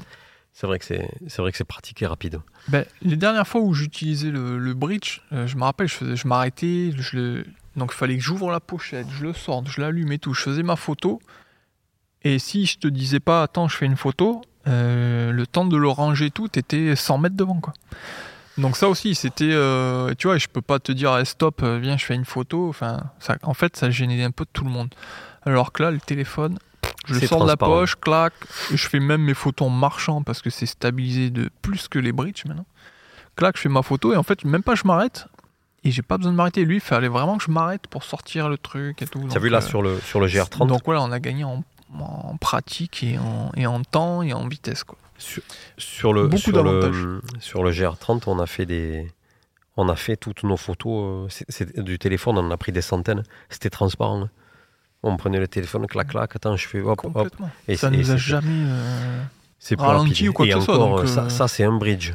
C'est vrai que c'est, c'est vrai que c'est pratique et rapide. Ben, les dernières fois où j'utilisais le, bridge, euh, je me rappelle, je, faisais- je m'arrêtais, donc il fallait que j'ouvre la pochette, je le sorte, je l'allume et tout. Je faisais ma photo. Et si je te disais pas, attends, je fais une photo, euh, le temps de le ranger tout, t'étais 100 mètres devant. quoi. Donc ça aussi, c'était, euh, tu vois, je peux pas te dire, eh, stop, viens, je fais une photo. Enfin, en fait, ça gênait un peu tout le monde. Alors que là, le téléphone, je le sors de la poche, clac, je fais même mes photos en marchant parce que c'est stabilisé de plus que les bridges maintenant. Clac, je fais ma photo et en fait, même pas je m'arrête. Et j'ai pas besoin de m'arrêter. Lui, il fallait vraiment que je m'arrête pour sortir le truc et tout. Tu as Donc, vu là euh, sur le, sur le GR30 Donc voilà, on a gagné en, en pratique et en, et en temps et en vitesse. Quoi. Sur, sur le, Beaucoup sur, le, sur le GR30, on a fait des. On a fait toutes nos photos euh, du téléphone, on en a pris des centaines. C'était transparent. hein. On prenait le téléphone, clac, clac, attends, je fais hop, hop. Et ça et nous a jamais. euh, C'est ralenti ou quoi et que ce soit, donc, ça, euh, ça, c'est un bridge.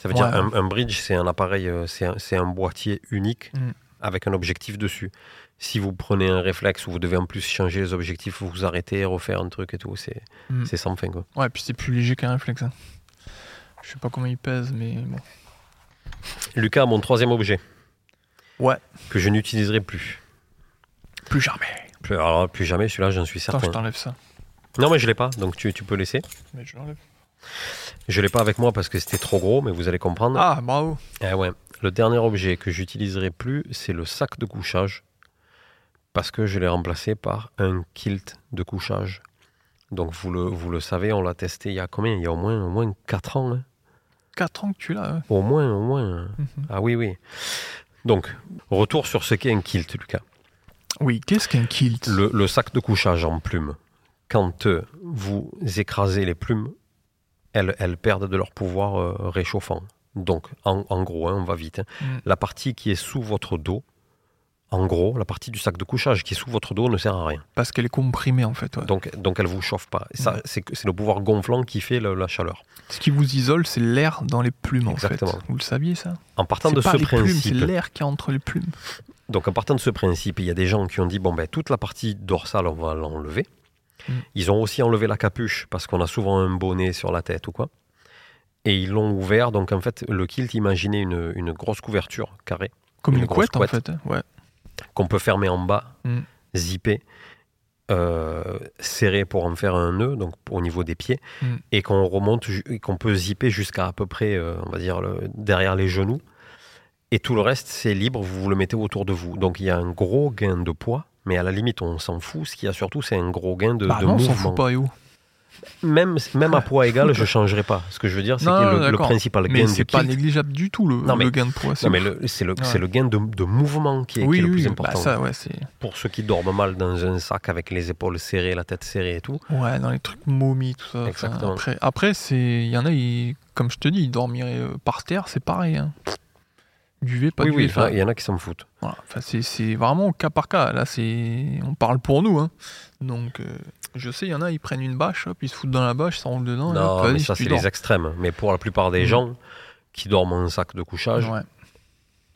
Ça veut Ouais. dire un, un bridge, c'est un appareil, euh, c'est un, boîtier unique Mm. avec un objectif dessus. Si vous prenez un réflexe où vous devez en plus changer les objectifs, vous vous arrêtez, refaire un truc et tout, c'est Mm. sans fin. Quoi. Ouais, puis c'est plus léger qu'un réflexe. hein. Je sais pas combien il pèse, mais bon. Lucas, mon troisième objet. Ouais. Que je n'utiliserai plus. Plus jamais. Plus, alors, plus jamais, celui-là, j'en suis Attends, je certain. t'enlève ça. Non, mais je l'ai pas, donc tu, tu peux laisser. Mais je l'enlève. Je l'ai pas avec moi parce que c'était trop gros, mais vous allez comprendre. Ah, bravo. Eh ouais. Le dernier objet que j'utiliserai plus, c'est le sac de couchage. Parce que je l'ai remplacé par un kilt de couchage. Donc vous le, vous le savez, on l'a testé il y a combien? Il y a au moins, au moins 4 ans. hein. 4 ans que tu l'as. Au moins, au moins. Mhm. Ah oui, oui. Donc, retour sur ce qu'est un kilt, Lucas. Oui, qu'est-ce qu'un kilt? Le, le sac de couchage en plumes, quand euh, vous écrasez les plumes, elles, elles perdent de leur pouvoir euh, réchauffant. Donc, en, en gros, hein, on va vite. hein, Mm. La partie qui est sous votre dos, en gros, la partie du sac de couchage qui est sous votre dos ne sert à rien. Parce qu'elle est comprimée en fait. ouais. Donc, donc elle vous chauffe pas. Ça, Mm. c'est le pouvoir gonflant qui fait le- la chaleur. Ce qui vous isole, c'est l'air dans les plumes Exactement. en fait. Vous le saviez ça? En partant C'est de pas ce les plumes, c'est principe, l'air qui est entre les plumes. Donc, en partant de ce principe, il y a des gens qui ont dit bon, ben, toute la partie dorsale, on va l'enlever. Mm. Ils ont aussi enlevé la capuche parce qu'on a souvent un bonnet sur la tête ou quoi. Et ils l'ont ouvert. Donc, en fait, le kilt, imaginez une, une grosse couverture carrée Comme Une couette, en fait. Ouais. qu'on peut fermer en bas, Mm. zipper, euh, serrer pour en faire un nœud, donc au niveau des pieds, Mm. et qu'on remonte, qu'on peut zipper jusqu'à à peu près, euh, on va dire, le- derrière les genoux. Et tout le reste, c'est libre, vous vous le mettez autour de vous. Donc il y a un gros gain de poids, mais à la limite, on s'en fout. Ce qu'il y a surtout, c'est un gros gain de, bah de non, on s'en mouvement. fout pas, et où? Même, même à poids égal, je ne changerai pas. Ce que je veux dire, c'est que le, principal Mais gain c'est pas négligeable du tout le, Non, mais- le gain de poids. c'est non, mais c'est le, Ouais. c'est le gain de, de mouvement qui est, oui, qui est le oui, plus bah important. ça, ouais, c'est. Pour ceux qui dorment mal dans un sac avec les épaules serrées, la tête serrée et tout, Ouais, dans les trucs momies, tout ça. Exactement. après, il y en a, ils- comme je te dis, ils dormiraient euh, par terre, c'est pareil. Hein. Pas oui, oui, enfin, il y en a qui s'en foutent. voilà. Enfin, c'est, c'est vraiment cas par cas. Là, c'est, on parle pour nous. Hein. Donc, euh, je sais, il y en a, ils prennent une bâche, hop, ils se foutent dans la bâche, ils s'enroulent dedans. hop, Non, mais ça, c'est les extrêmes. Mais pour la plupart des Mhm. gens qui dorment en sac de couchage, Ouais.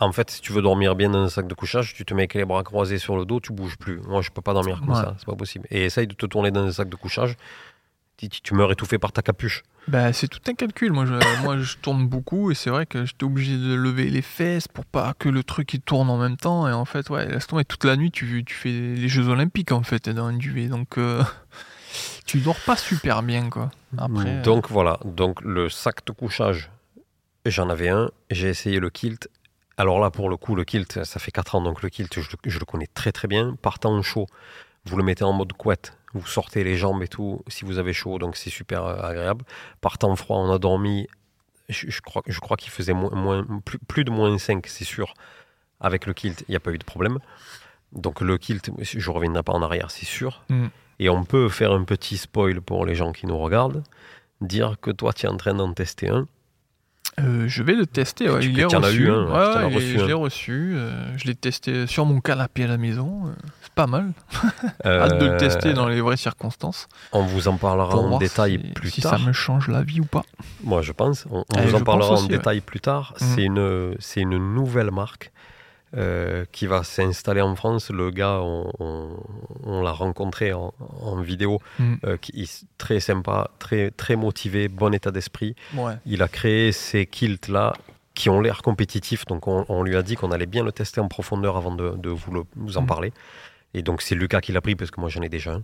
en fait, si tu veux dormir bien dans un sac de couchage, tu te mets avec les bras croisés sur le dos, tu bouges plus. Moi, je peux pas dormir comme Ouais. ça, c'est pas possible. Et essaye de te tourner dans un sac de couchage, tu, tu meurs étouffé par ta capuche. Bah, c'est tout un calcul. Moi je, moi, je tourne beaucoup et c'est vrai que j'étais obligé de lever les fesses pour pas que le truc il tourne en même temps. Et en fait, ouais, laisse tomber toute la nuit, tu, tu fais les Jeux Olympiques en fait dans un duvet. Donc, euh, tu dors pas super bien quoi. Après, euh, Donc voilà, donc le sac de couchage, j'en avais un, j'ai essayé le kilt. Alors là, pour le coup, le kilt, ça fait 4 ans, donc le kilt, je, le- je le connais très très bien. Partant chaud, vous le mettez en mode couette, vous sortez les jambes et tout, si vous avez chaud, donc c'est super euh, agréable. Partant froid, on a dormi, je, je crois, je crois qu'il faisait moins, moins- plus, plus de moins 5, c'est sûr. Avec le kilt, il n'y a pas eu de problème. Donc le kilt, je ne reviendrai pas en arrière, c'est sûr. Mm. Et on peut faire un petit spoil pour les gens qui nous regardent, dire que toi, tu es en train d'en tester un. Euh, je vais le tester. ouais, Tu- il est reçu. un, ouais, Ouais, je l'ai reçu. euh, je l'ai testé sur mon canapé à la maison. euh, c'est pas mal. Hâte de le tester dans les vraies circonstances. On vous en parlera en détail si, plus si tard. ça me change la vie ou pas. Moi, je pense. On, on Eh, vous en parlera en détail plus tard. Mhm. C'est une, c'est une nouvelle marque euh, qui va s'installer en France. Le gars, on, on- on l'a rencontré en, en vidéo. Mhm. euh, qui est très sympa, très, très motivé, bon état d'esprit. Ouais. Il a créé ces kilts-là qui ont l'air compétitifs. Donc, on, on lui a dit qu'on allait bien le tester en profondeur avant de, de vous, le- vous en Mhm. parler. Et donc, c'est Lucas qui l'a pris parce que moi, j'en ai déjà un.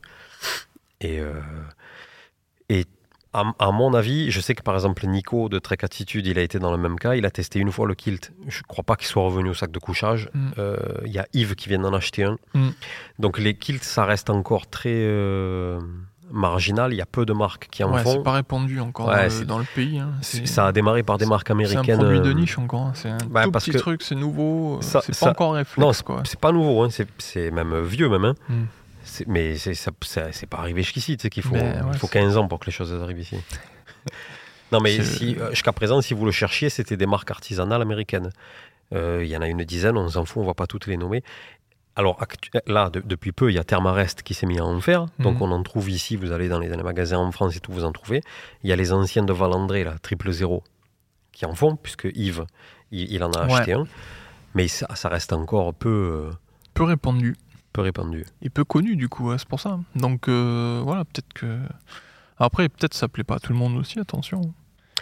Et, euh, et à, à mon avis, je sais que par exemple, Nico de Trek Attitude, il a été dans le même cas. Il a testé une fois le kilt. Je crois pas qu'il soit revenu au sac de couchage. Mhm. Euh, Il y a Yves qui vient d'en acheter un. Mhm. Donc, les kilts, ça reste encore très euh, marginal. Il y a peu de marques qui en Ouais, font. c'est pas répandu encore Ouais, dans, le, c'est- dans le pays. hein. Ça a démarré par des marques C'est un américaines. produit de euh, niche encore. hein. C'est un bah, tout parce petit que truc, c'est nouveau. ça- c'est ça- pas encore réflexe. Non, c'est pas nouveau, hein, c'est- même vieux même. Mm. Mais c'est pas arrivé jusqu'ici, tu sais qu'il faut, ouais, il faut c'est- 15 ans pour que les choses arrivent ici. non mais si, jusqu'à présent, si vous le cherchiez, c'était des marques artisanales américaines. Euh, Il y en a une dizaine, on s'en fout, on va pas toutes les nommer. Alors là, de- depuis peu, il y a Thermarest qui s'est mis à en faire. Donc Mhm. on en trouve ici, vous allez dans les, dans les magasins en France et tout, vous en trouvez. Il y a les anciens de Valandré, là, triple zéro, qui en font, puisque Yves, il, il en a Ouais. acheté un. Mais ça, ça reste encore peu, euh, Peu répandu peu répandu. et peu connu du coup, ouais, c'est pour ça. Donc euh, voilà, peut-être que. Après, peut-être ça plaît pas à tout le monde aussi, attention.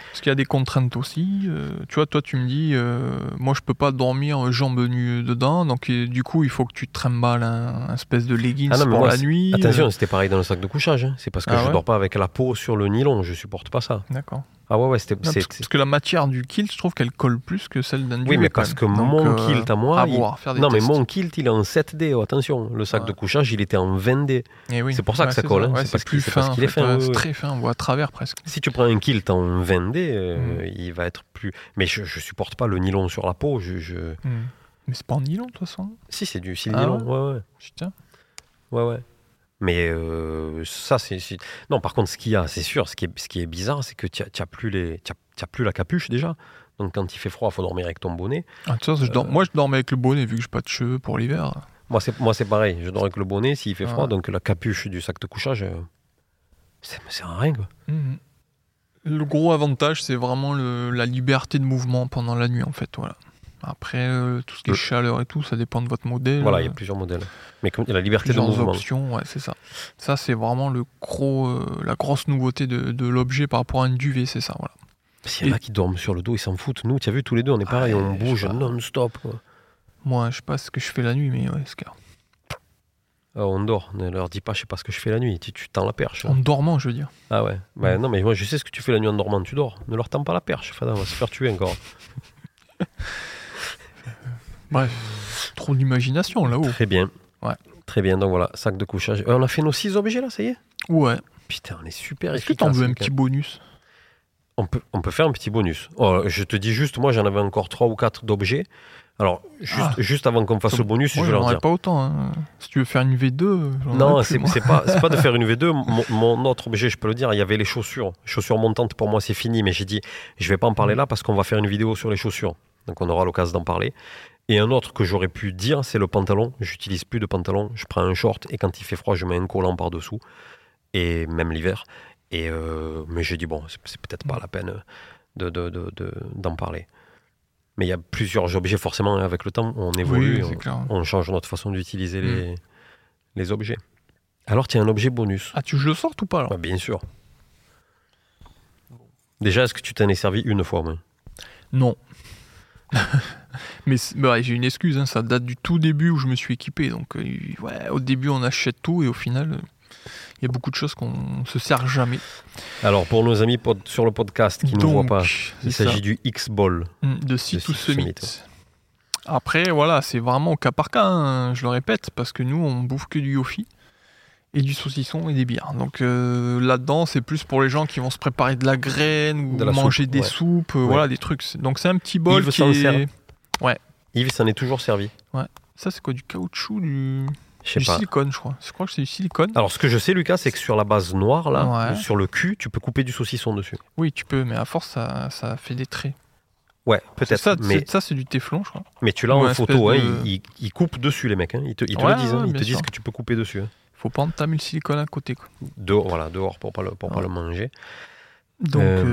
Parce qu'il y a des contraintes aussi. euh, tu vois, toi, tu me dis, euh, moi, je peux pas dormir jambes nues dedans, donc et, du coup, il faut que tu te trimbales un, un espèce de leggings Ah non, mais pour moi, la nuit. Attention, euh, c'était pareil dans le sac de couchage. hein. C'est parce que Ah je ouais dors pas avec la peau sur le nylon. Je supporte pas ça. D'accord. Ah ouais, ouais, c'était. Parce, parce que la matière du kilt, je trouve qu'elle colle plus que celle d'un Oui, mais parce que mon euh, kilt à moi. à il- voir, faire des Non, mais mon kilt, il est en 7D. oh, attention, le sac Ouais. de couchage, il était en 20D. Eh oui. c'est pour ça que ça colle, hein. C'est parce plus qu'il- fin. est fin, C'est très fin, on voit à travers presque. Si tu prends un kilt en 20D, euh, Mm. il va être plus. Mais je, je supporte pas le nylon sur la peau. Je, je- Hmm. Mais c'est pas en nylon, de toute façon. Si, c'est du Ah nylon. Ouais, ouais. Putain. Ouais, ouais. Mais euh, ça, c'est. Non, par contre, ce qu'il y a, c'est sûr, ce qui est, ce qui est bizarre, c'est que tu n'as plus, les... t'as- t'as plus la capuche déjà. Donc, quand il fait froid, il faut dormir avec ton bonnet. Ah, je dors- Moi, je dormais avec le bonnet vu que j'ai pas de cheveux pour l'hiver. Moi, c'est, moi, c'est pareil. Je dors avec le bonnet s'il fait Ah. froid. Donc, la capuche du sac de couchage, euh, ça me sert à rien. Quoi. Le gros avantage, c'est vraiment le- la liberté de mouvement pendant la nuit, en fait. Voilà. Après, euh, tout ce qui est Le- chaleur et tout, ça dépend de votre modèle. Voilà, il y a euh, plusieurs modèles. Mais comme la liberté de mouvement. options, ouais, c'est ça. Ça, c'est vraiment le gros, euh, la grosse nouveauté de, de l'objet par rapport à un duvet, c'est ça. Voilà. S'il y en a qui dorment sur le dos, ils s'en foutent. Nous, tu as vu, tous les deux, on est pareil, Ouais, on bouge non-stop. Moi, je sais pas ce que je fais la nuit, mais ouais, c'est clair. Ah, on dort. Ne leur dis pas, je sais pas ce que je fais la nuit. Tu, tu tends la perche. En dormant, je veux dire. Ah ouais. Ouais, Non, mais moi, je sais ce que tu fais la nuit en dormant. Tu dors. Ne leur tends pas la perche. Fada, on va se faire tuer encore. Bref, trop d'imagination là-haut. Très bien. Ouais. Très bien. Donc voilà, sac de couchage. Euh, on a fait nos six objets là, ça y est? Ouais. Putain, on est super Est-ce que t'en veux un petit bonus? On peut, on peut faire un petit bonus. Oh, je te dis juste, moi j'en avais encore trois ou quatre d'objets. Alors, juste, Ah. juste avant qu'on fasse le bonus, Moi, je vais leur dire. pas autant. hein. Si tu veux faire une V2, j'en Non, c'est pas, c'est pas de faire une V2. Mon, mon autre objet, je peux le dire, il y avait les chaussures. Chaussures montantes, pour moi, c'est fini, mais j'ai dit, je vais pas en parler là parce qu'on va faire une vidéo sur les chaussures. Donc, on aura l'occasion d'en parler. Et un autre que j'aurais pu dire, c'est le pantalon. J'utilise plus de pantalon. Je prends un short et quand il fait froid, je mets un collant par-dessous. Et même l'hiver. Et euh, mais j'ai dit, bon, c'est peut-être pas la peine d'en de, de, de- d'en parler. Mais il y a plusieurs objets, forcément, avec le temps, on évolue. Oui, on- on change notre façon d'utiliser les, les objets. Alors, tu as un objet bonus. Ah, tu je le sors ou pas alors? Bah, bien sûr. Déjà, est-ce que tu t'en es servi une fois Non. Mais bah, j'ai une excuse, hein, ça date du tout début où je me suis équipé. Donc, euh, ouais, au début, on achète tout et au final, euh, il y a beaucoup de choses qu'on se sert jamais. Alors, pour nos amis pod- sur le podcast qui ne voient pas, il s'agit du X-Ball. Mm, de to Summit. Après, voilà, c'est vraiment au cas par cas, hein, je le répète, parce que nous, on bouffe que du yofi et du saucisson et des bières. Donc euh, là-dedans, c'est plus pour les gens qui vont se préparer de la graine ou De la manger soupe, des ouais. soupes, euh, Ouais. voilà, des trucs. Donc c'est un petit bol qui est... sert. Yves s'en est toujours servi. Ça, c'est quoi, du caoutchouc, du, pas. silicone, je crois. Je crois que c'est du silicone. Alors, ce que je sais, Lucas, c'est que sur la base noire, là, Ouais. sur le cul, tu peux couper du saucisson dessus. Oui, tu peux, mais à force, ça, ça fait des traits. Ouais, peut-être. Ça, Mais, c'est- ça, c'est du téflon, je crois. mais tu l'as ou en un photo, hein, espèce de- ils, ils- ils coupent dessus, les mecs. hein. Ils te, ils te Ouais, le disent. hein. ouais, Ils bien te disent sûr. que tu peux couper dessus. hein. Faut pas entamer le silicone à côté, quoi. Dehors, voilà, dehors pour pas le, pour pas Ouais. le manger. Donc Euh,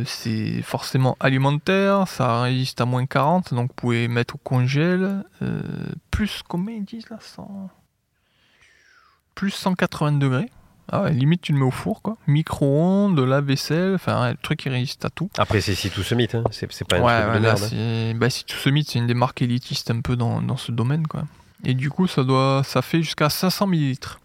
euh, c'est forcément alimentaire, ça résiste à moins 40, donc vous pouvez mettre au congèle. euh, plus combien ils disent là 100... Plus 180 degrés. Ah ouais, limite tu le mets au four quoi. Micro-ondes, lave-vaisselle, enfin ouais, le truc il résiste à tout. Après, c'est si tout se mythe. Hein. C'est pas un ouais, truc ouais, de là, merde. hein. c'est... Bah, si tout se c'est une des marques élitistes un peu dans, dans ce domaine quoi. Et du coup ça doit ça fait jusqu'à 500 millilitres.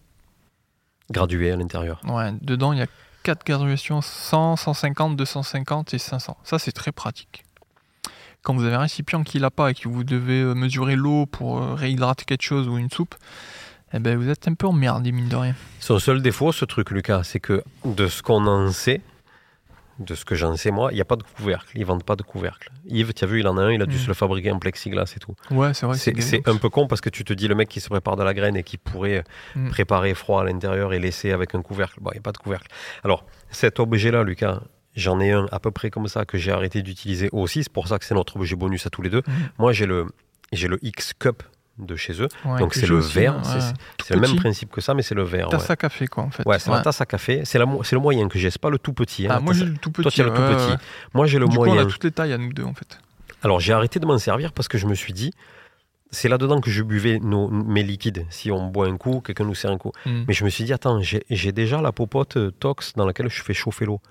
Gradué à l'intérieur. Ouais, dedans il y a 4 graduations 100, 150, 250 et 500. Ça, c'est très pratique. Quand vous avez un récipient qui l'a pas et que vous devez euh, mesurer l'eau pour euh, réhydrater quelque chose ou une soupe, eh ben, vous êtes un peu emmerdé, mine de rien. Son seul défaut, ce truc, Lucas, c'est que de ce qu'on en sait, de ce que j'en sais moi, il n'y a pas de couvercle. Ils vendent pas de couvercle. Yves, tu as vu, il en a un, il a dû Mm. se le fabriquer en plexiglas et tout. Ouais, c'est vrai. C'est un peu con parce que tu te dis le mec qui se prépare de la graine et qui pourrait Mm. préparer froid à l'intérieur et laisser avec un couvercle. Bon, il n'y a pas de couvercle. Alors, cet objet-là, Lucas, j'en ai un à peu près comme ça que j'ai arrêté d'utiliser aussi. C'est pour ça que c'est notre objet bonus à tous les deux. Mm. Moi, j'ai le, j'ai le X-Cup de chez eux. Ouais, Donc, c'est le verre, hein, c'est- ouais. C'est le même principe que ça, mais c'est le verre. Tasse Ouais, à café, quoi, en fait. Ouais, c'est la tasse à café. C'est la mo- c'est le moyen que j'ai, c'est pas le tout petit. hein, Ah, moi, j'ai le tout petit. Toi, tu as le tout petit. Moi, j'ai le Du coup, on moyen. a toutes les tailles à nous deux, en fait. Alors j'ai arrêté de m'en servir parce que je me suis dit, c'est là-dedans que je buvais nos, mes liquides. Si on boit un coup, quelqu'un nous sert un coup. Mm. Mais je me suis dit, attends, j'ai déjà la popote euh, Tox dans laquelle je fais chauffer l'eau.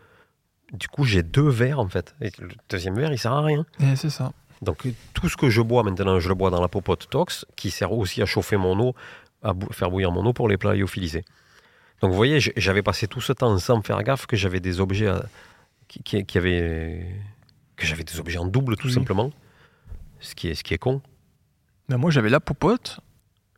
Du coup, j'ai deux verres en fait. Et le deuxième verre, il sert à rien. Et c'est ça. Donc tout ce que je bois maintenant, je le bois dans la popote Tox, qui sert aussi à chauffer mon eau, à bou- faire bouillir mon eau pour les plats lyophilisés. Donc vous voyez, j'avais passé tout ce temps sans me faire gaffe que j'avais des objets à- qui, qui, qui avaient que j'avais des objets en double tout Oui. simplement. Ce qui est ce qui est con. Ben, moi, j'avais la popote.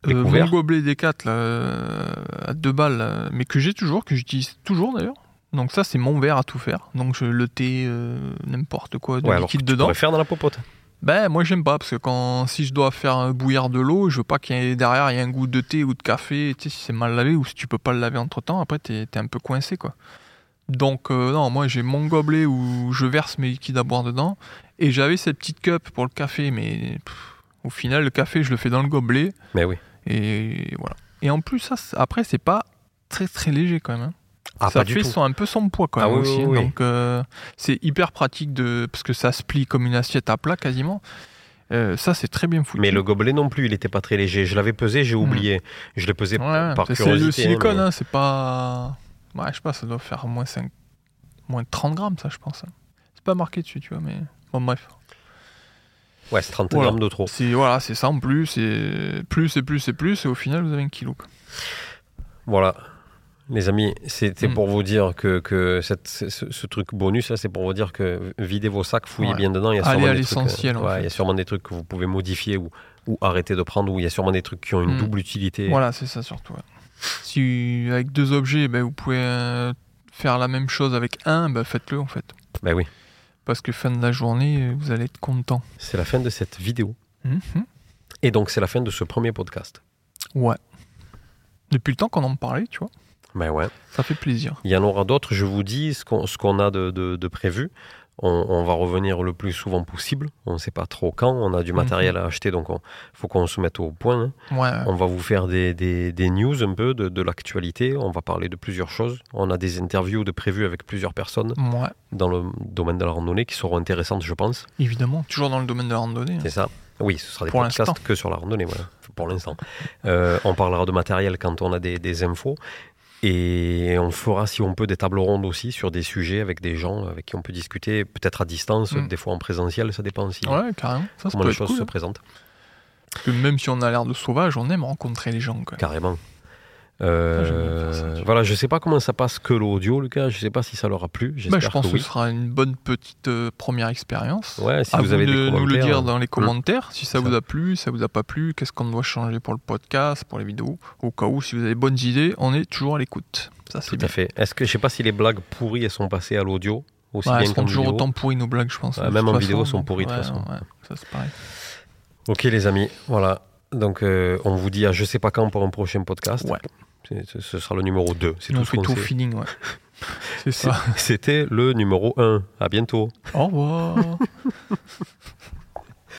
Euh, mon gobelet des 4 là, euh, à deux balles, là, mais que j'ai toujours, que j'utilise toujours d'ailleurs. Donc ça, c'est mon verre à tout faire. Donc je, le thé, euh, n'importe quoi, de Ouais, alors que liquide tu dedans. pourrais faire dans la popote. Ben moi j'aime pas parce que quand si je dois faire bouillir de l'eau, je veux pas qu'il y ait derrière il y ait un goût de thé ou de café. Tu sais si c'est mal lavé ou si tu peux pas le laver entre temps, après t'es es un peu coincé quoi. Donc euh, non, moi j'ai mon gobelet où je verse mes liquides à boire dedans et j'avais cette petite cup pour le café, mais pff, au final le café je le fais dans le gobelet Mais oui. et voilà. Et en plus ça après c'est pas très très léger quand même. hein. Ah, ça pas du fait tout. son- un peu son poids quand Ah même oui, aussi. oui, hein. oui. Donc euh, c'est hyper pratique de parce que ça se plie comme une assiette à plat quasiment. Euh, ça c'est très bien foutu. Mais le gobelet non plus, il était pas très léger. Je l'avais pesé, j'ai oublié. Je l'ai pesé Hmm. Ouais, par curiosité. c'est le silicone, mais- hein, c'est pas. Ouais, je sais pas, ça doit faire moins 5... moins 30 grammes, ça, je pense. hein. C'est pas marqué dessus, tu vois, mais bon, bref. Ouais, c'est 30 Voilà. grammes de trop. Voilà, c'est ça en plus, et plus et plus et plus, et au final, vous avez un kilo. Voilà. Les amis, c'était Mm. pour vous dire que, que cette- ce, truc bonus, c'est pour vous dire que videz vos sacs, fouillez Ouais. bien dedans. Il y a Allez sûrement à des trucs, euh, l'essentiel, ouais, fait. Il y a sûrement des trucs que vous pouvez modifier ou, ou arrêter de prendre, ou il y a sûrement des trucs qui ont une Mm. double utilité. Voilà, c'est ça surtout. ouais. Si avec deux objets, ben, vous pouvez euh, faire la même chose avec un, ben, faites-le en fait. Ben oui, Parce que fin de la journée, vous allez être content. c'est la fin de cette vidéo. Mhm. Et donc, c'est la fin de ce premier podcast. Ouais. Depuis le temps qu'on en parlait, tu vois, Ben ouais. ça fait plaisir. Il y en aura d'autres, je vous dis ce qu'on a de, de- de prévu. On, on va revenir le plus souvent possible. On ne sait pas trop quand. On a du Mhm. matériel à acheter, donc il faut qu'on se mette au point. hein. Ouais. On va vous faire des, des- des news un peu de, de l'actualité. On va parler de plusieurs choses. On a des interviews de prévues avec plusieurs personnes Ouais, dans le domaine de la randonnée qui seront intéressantes, je pense. évidemment. Toujours dans le domaine de la randonnée. hein. C'est ça. Oui, ce sera des Pour podcasts que sur la randonnée, voilà, pour l'instant. Euh, on parlera de matériel quand on a des, des infos. Et on fera, si on peut, des tables rondes aussi sur des sujets avec des gens avec qui on peut discuter, peut-être à distance, Mm. des fois en présentiel, ça dépend aussi Ouais, carrément. Ça, ça comment les choses cool. se hein. présentent. Parce que même si on a l'air de sauvage, on aime rencontrer les gens. Quoi. Carrément. Euh, Ça, vois. voilà, je sais pas comment ça passe que l'audio, Lucas. Je sais pas si ça leur a plu. Bah, je pense que ce sera une bonne petite euh, première expérience. Ouais, si à vous avez de nous le dire dans les hmm. commentaires si ça Ça. vous a plu, si ça vous a pas plu, qu'est-ce qu'on doit changer pour le podcast, pour les vidéos? Au cas où, si vous avez bonnes idées, on est toujours à l'écoute. Ça, c'est Tout bien. à fait. Est-ce que je sais pas si les blagues pourries elles sont passées à l'audio aussi Ouais, elles bien seront qu'en toujours vidéo. autant pourries nos blagues, je pense. Ouais, même en vidéo, façon, sont pourries, de toute façon. ça c'est pareil. Ok les amis, voilà. Donc euh, on vous dit à je sais pas quand pour un prochain podcast. Ouais. Ce sera le numéro 2. C'est tout on ce fait qu'on tout sait. feeling, ouais. C'est- ça. C'était le numéro 1. À bientôt. Au revoir.